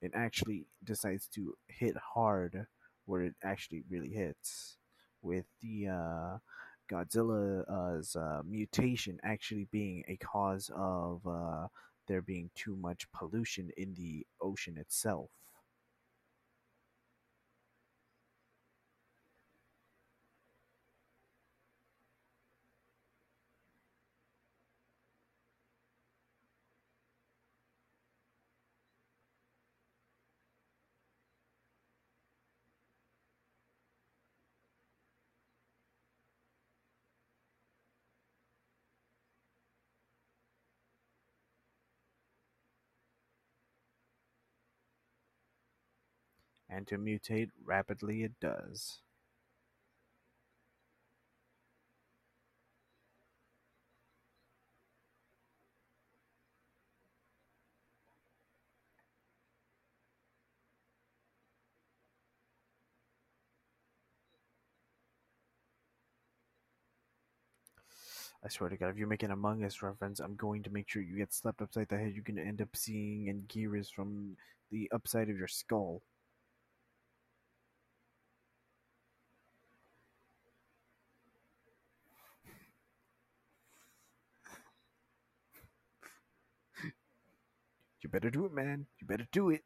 It actually decides to hit hard where it actually really hits, with the uh, Godzilla's uh, mutation actually being a cause of uh, there being too much pollution in the ocean itself. And to mutate rapidly it does. I swear to God, if you make an Among Us reference, I'm going to make sure you get slapped upside the head. You're going to end up seeing and Anguirus from the upside of your skull. You better do it, man. You better do it.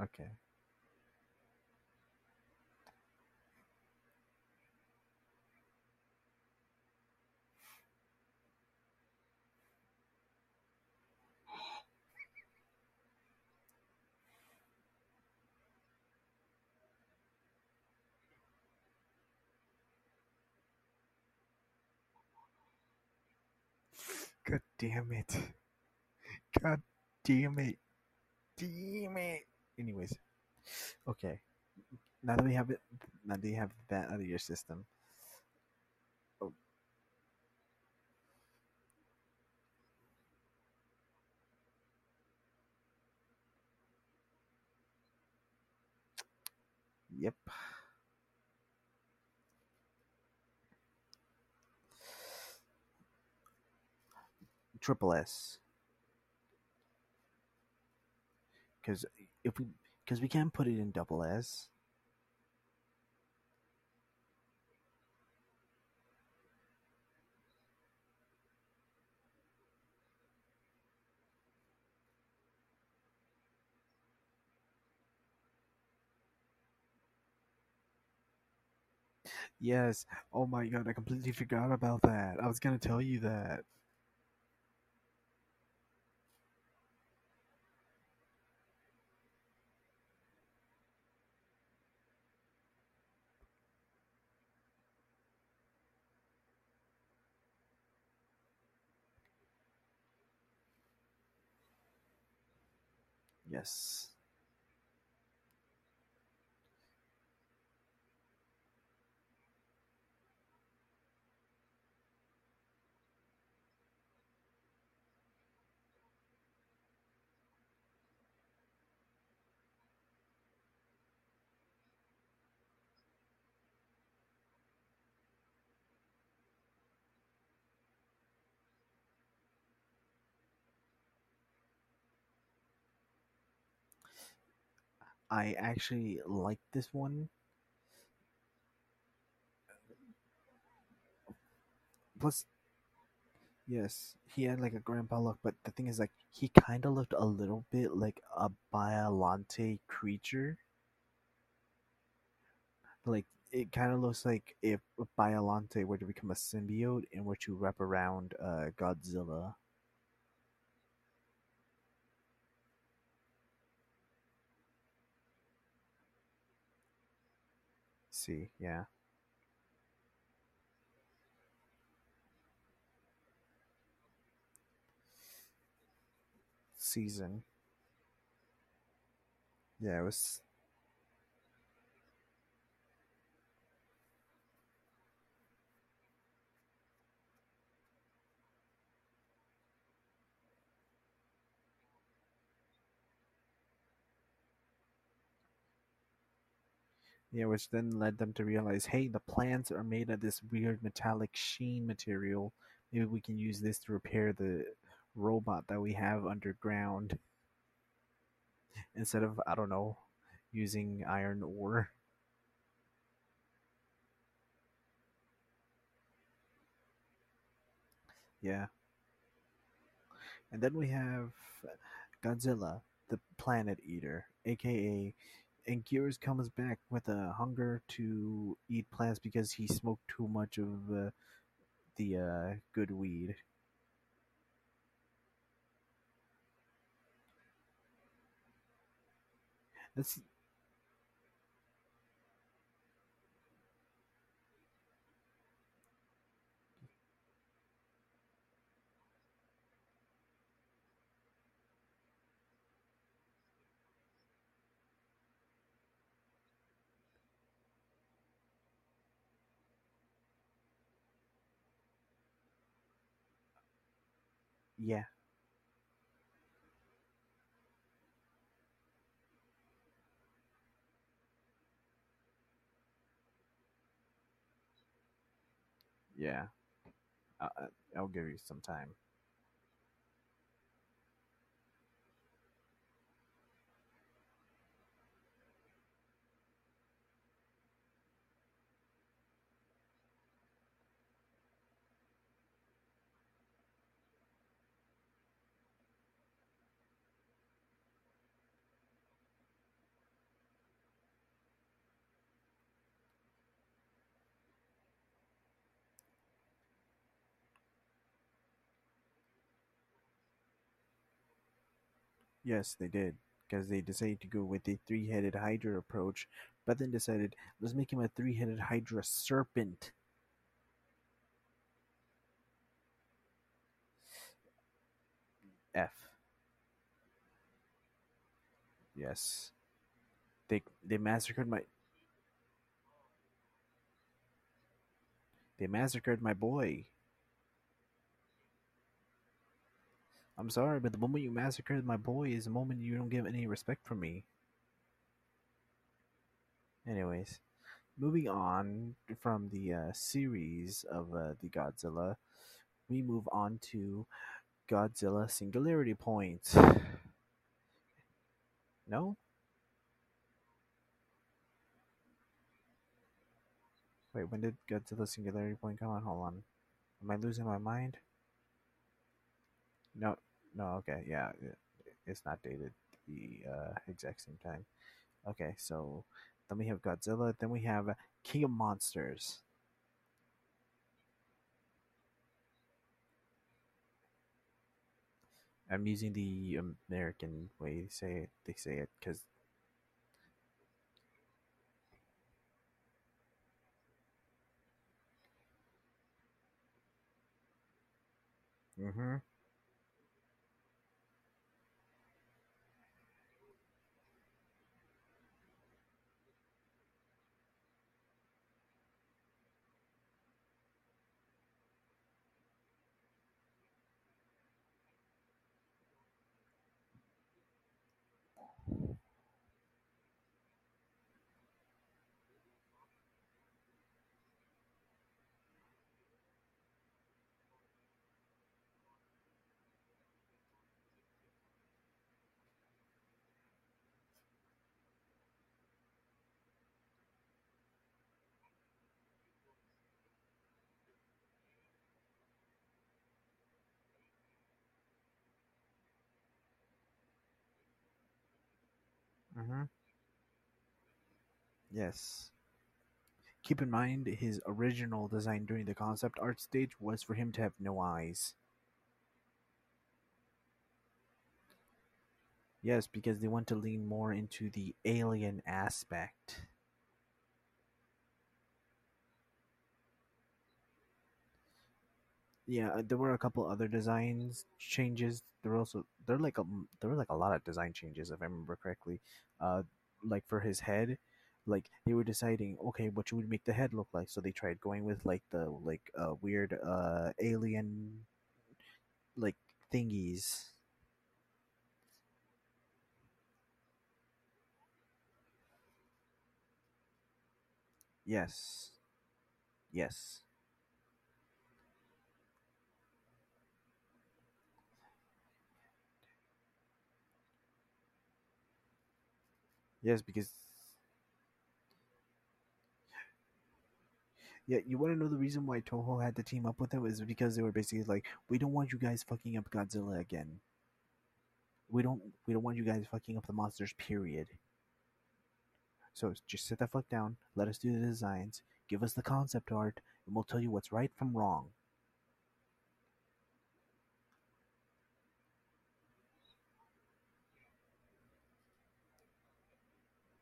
Okay. God damn it. God damn it. Damn it. Anyways, okay. Now that we have it, now that you have that out of your system. Oh. Yep. Triple S. Because if we, because we can't put it in double S. Yes. Oh my god, I completely forgot about that. I was gonna tell you that. Yes. I actually like this one. Plus, yes, he had like a grandpa look, but the thing is, like, he kind of looked a little bit like a Biolante creature. Like, it kind of looks like if Biolante were to become a symbiote and were to wrap around uh, Godzilla. See, yeah. Season. Yeah, it was Yeah, which then led them to realize, hey, the plants are made of this weird metallic sheen material. Maybe we can use this to repair the robot that we have underground instead of, I don't know, using iron ore. Yeah. And then we have Godzilla, the planet eater, aka and Gears comes back with a hunger to eat plants because he smoked too much of uh, the uh, good weed. That's yeah, yeah. I, I- I'll give you some time. Yes, they did. Because they decided to go with the three headed Hydra approach, but then decided, let's make him a three headed Hydra serpent. F. Yes. They they massacred my they massacred my boy. I'm sorry, but the moment you massacred my boy is the moment you don't give any respect for me. Anyways, moving on from the uh, series of uh, the Godzilla, we move on to Godzilla Singularity Point. No? Wait, when did Godzilla Singularity Point come on? Hold on. Am I losing my mind? No, no, okay, yeah, it's not dated the uh, exact same time. Okay, so then we have Godzilla, then we have King of Monsters. I'm using the American way to say it. They say it because. Mm-hmm. Mm-hmm. Yes. Keep in mind, his original design during the concept art stage was for him to have no eyes. Yes, because they want to lean more into the alien aspect. Yeah, uh, there were a couple other designs changes. There were also there were like a there were like a lot of design changes if I remember correctly. Uh, like for his head, like they were deciding, okay, what should we make the head look like? So they tried going with like the like uh weird uh alien like thingies. Yes, yes, yes. Because yeah, you want to know the reason why Toho had to team up with them is because they were basically like, we don't want you guys fucking up Godzilla again. We don't we don't want you guys fucking up the monsters. Period. So just sit the fuck down, let us do the designs, give us the concept art, and we'll tell you what's right from wrong.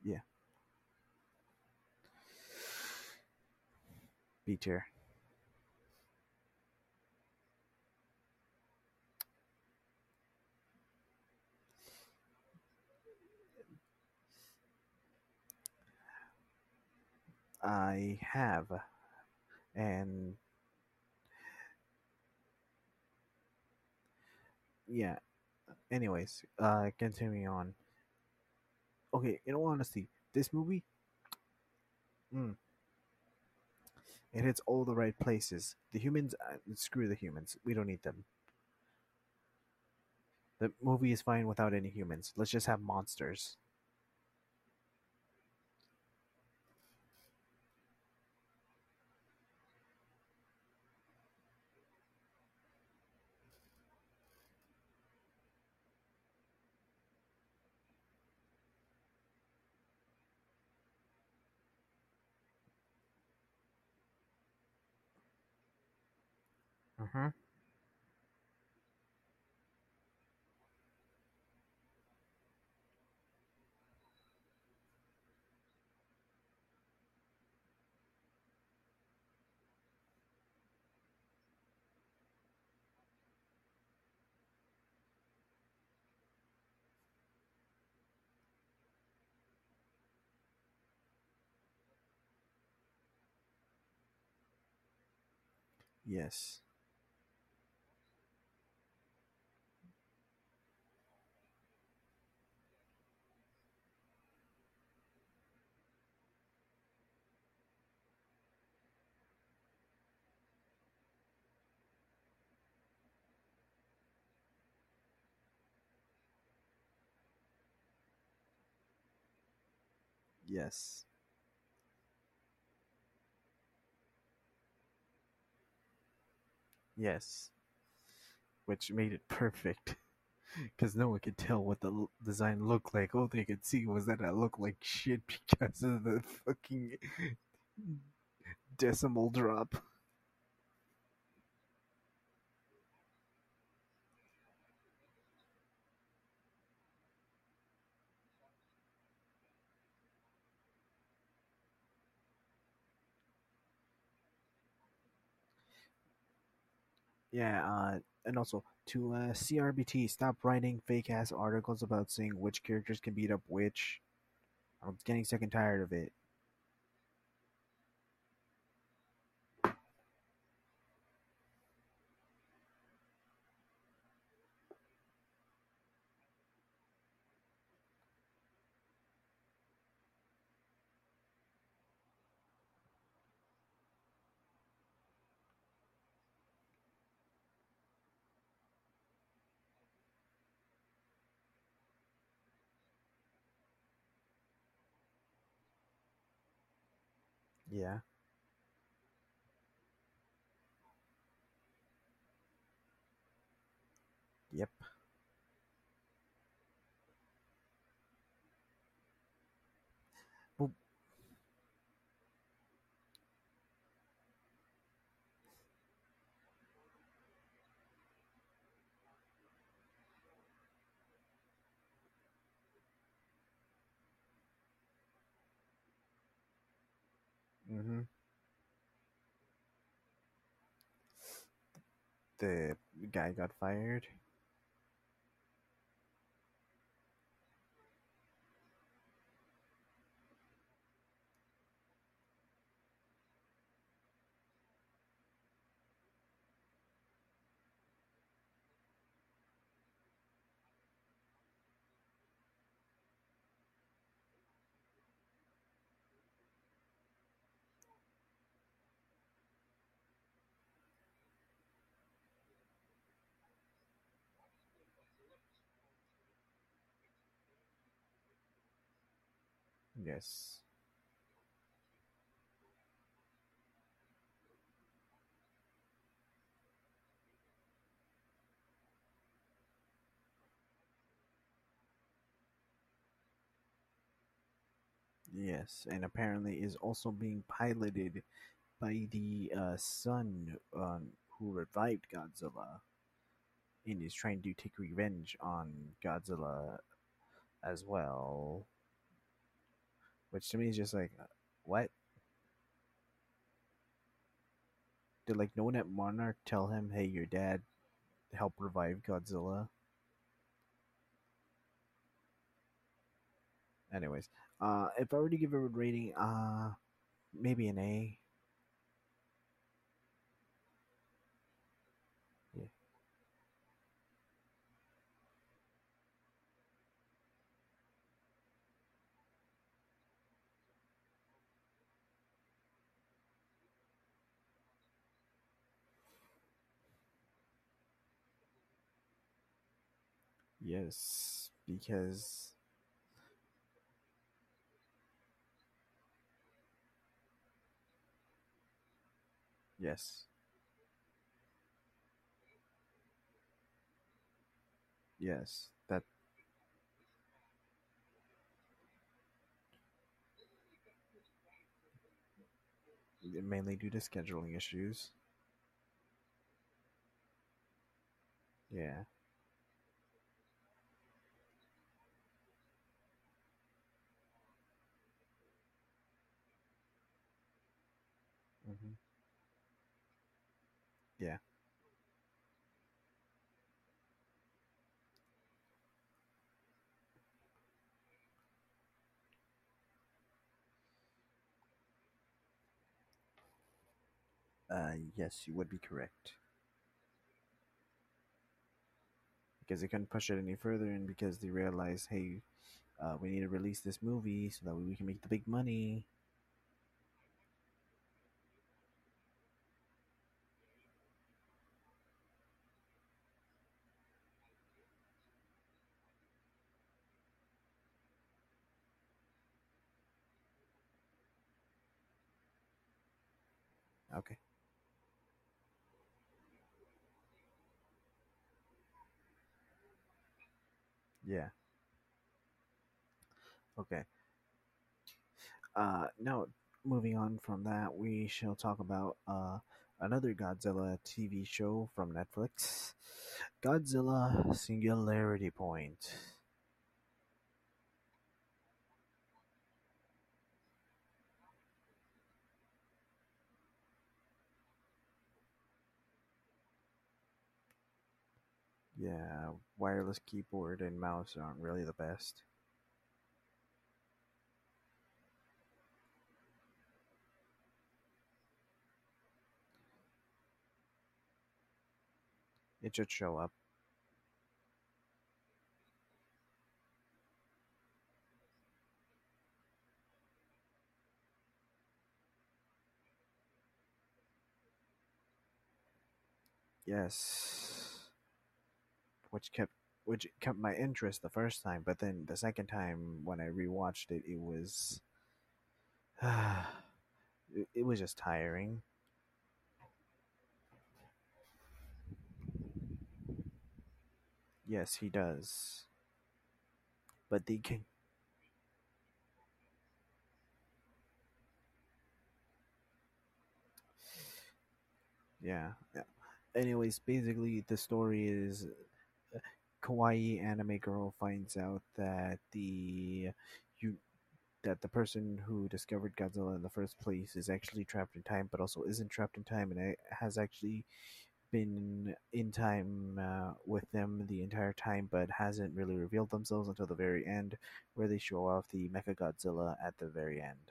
Yeah, Tier. I have, and yeah. Anyways, uh, continuing on. Okay, in all honesty, this movie, mm, it hits all the right places. The humans, uh, screw the humans. We don't need them. The movie is fine without any humans. Let's just have monsters. Mm-hmm. Yes. Yes. Yes. Which made it perfect. Because no one could tell what the l- design looked like. All they could see was that it looked like shit because of the fucking decimal drop. Yeah, uh, and also to uh, CRBT, stop writing fake ass articles about saying which characters can beat up which. I'm getting sick and tired of it. Yeah. Yep. Well, mm-hmm. The guy got fired. Yes. Yes, and apparently is also being piloted by the uh, son um, who revived Godzilla and is trying to take revenge on Godzilla as well. Which to me is just like, uh, what? Did like no one at Monarch tell him, "Hey, your dad helped revive Godzilla"? Anyways, uh, if I were to give it a rating, uh, maybe an A. Yes, because yes, yes, that mainly due to scheduling issues. Yeah. Yeah. Uh, yes, you would be correct. Because they couldn't push it any further, and because they realized, hey, uh, we need to release this movie so that we can make the big money. Okay. Yeah. Okay. Uh, now, moving on from that, we shall talk about uh, another Godzilla TV show from Netflix Godzilla Singularity Point. Yeah, wireless keyboard and mouse aren't really the best. It should show up. Yes. Which kept which kept my interest the first time, but then the second time when I rewatched it, it was it, it was just tiring. Yes, he does. But the can yeah, yeah. Anyways, basically the story is uh, kawaii anime girl finds out that the you that the person who discovered Godzilla in the first place is actually trapped in time, but also isn't trapped in time, and has actually been in time uh, with them the entire time, but hasn't really revealed themselves until the very end, where they show off the Mecha Godzilla at the very end,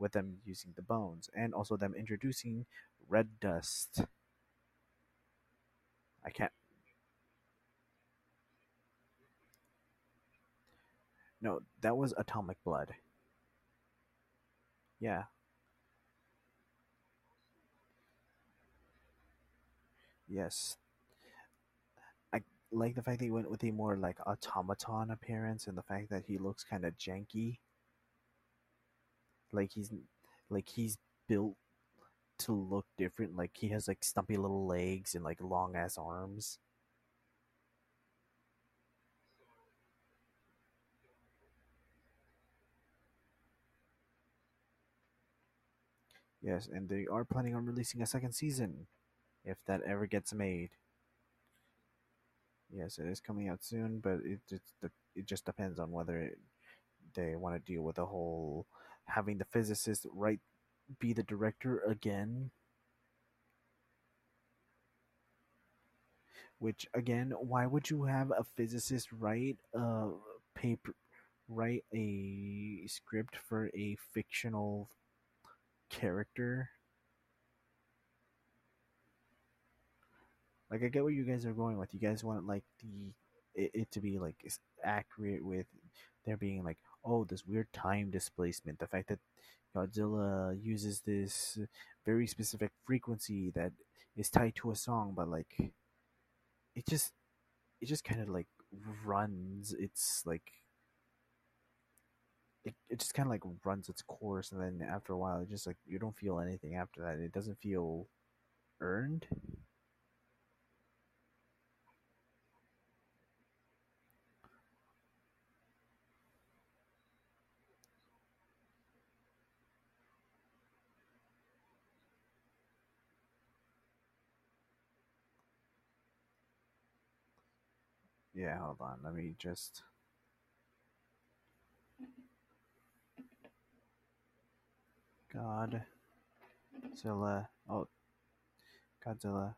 with them using the bones, and also them introducing Red Dust. I can't. No, that was Atomic Blood. Yeah, yes. I like the fact that he went with a more like automaton appearance, and the fact that he looks kind of janky, like he's like he's built to look different. Like he has like stumpy little legs and like long ass arms. Yes, and they are planning on releasing a second season if that ever gets made. Yes, it is coming out soon, but it just it just depends on whether it, they want to deal with the whole having the physicist right be the director again. Which again, why would you have a physicist write a paper, write a script for a fictional character? Like I get where you guys are going with. You guys want like the it, it to be like accurate with there being like oh this weird time displacement. The fact that Godzilla uses this very specific frequency that is tied to a song, but like it just it just kind of like runs. It's like it, it just kind of like runs its course, and then after a while, it just like you don't feel anything after that. It doesn't feel earned. Yeah, hold on. Let me just Godzilla. Oh, Godzilla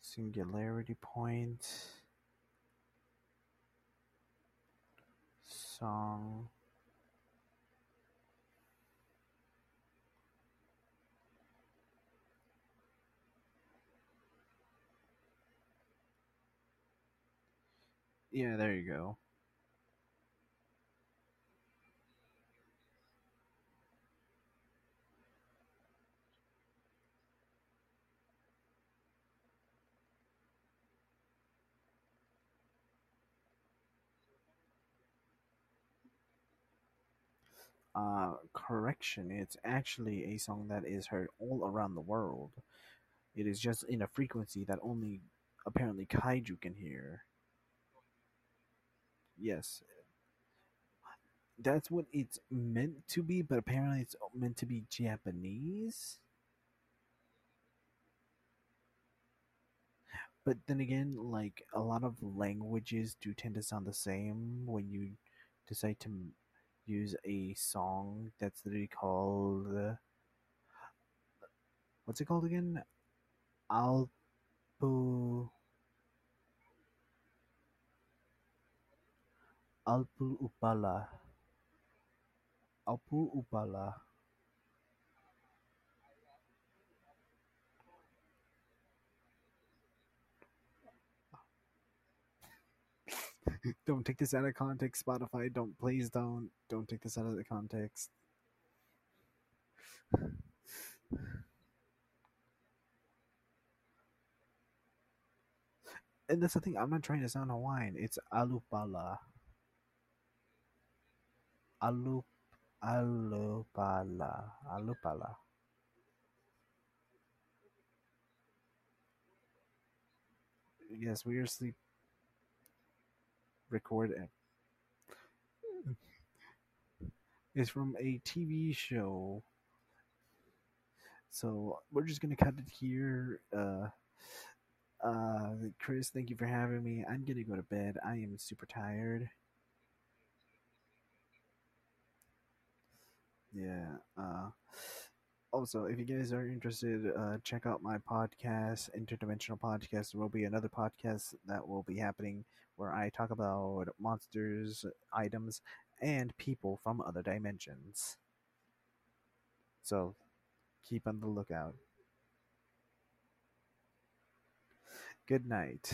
Singularity Point song Yeah, there you go. Uh, correction, it's actually a song that is heard all around the world. It is just in a frequency that only apparently kaiju can hear. Yes, that's what it's meant to be, but apparently it's meant to be Japanese. But then again, like a lot of languages do tend to sound the same when you decide to use a song that's literally called uh, what's it called again? Alpu Alpu Upala. Alpu Upala. don't take this out of context, Spotify. Don't please don't don't take this out of the context. And that's the thing. I'm not trying to sound Hawaiian. It's Alupala. Alup Alupala. Alupala. Yes, we are sleep recording. It's from a TV show. So we're just gonna cut it here. Uh, uh, Chris, thank you for having me. I'm gonna go to bed. I am super tired. Yeah. Uh, also, if you guys are interested, uh, check out my podcast, Interdimensional Podcast. There will be another podcast that will be happening where I talk about monsters, items, and people from other dimensions. So keep on the lookout. Good night.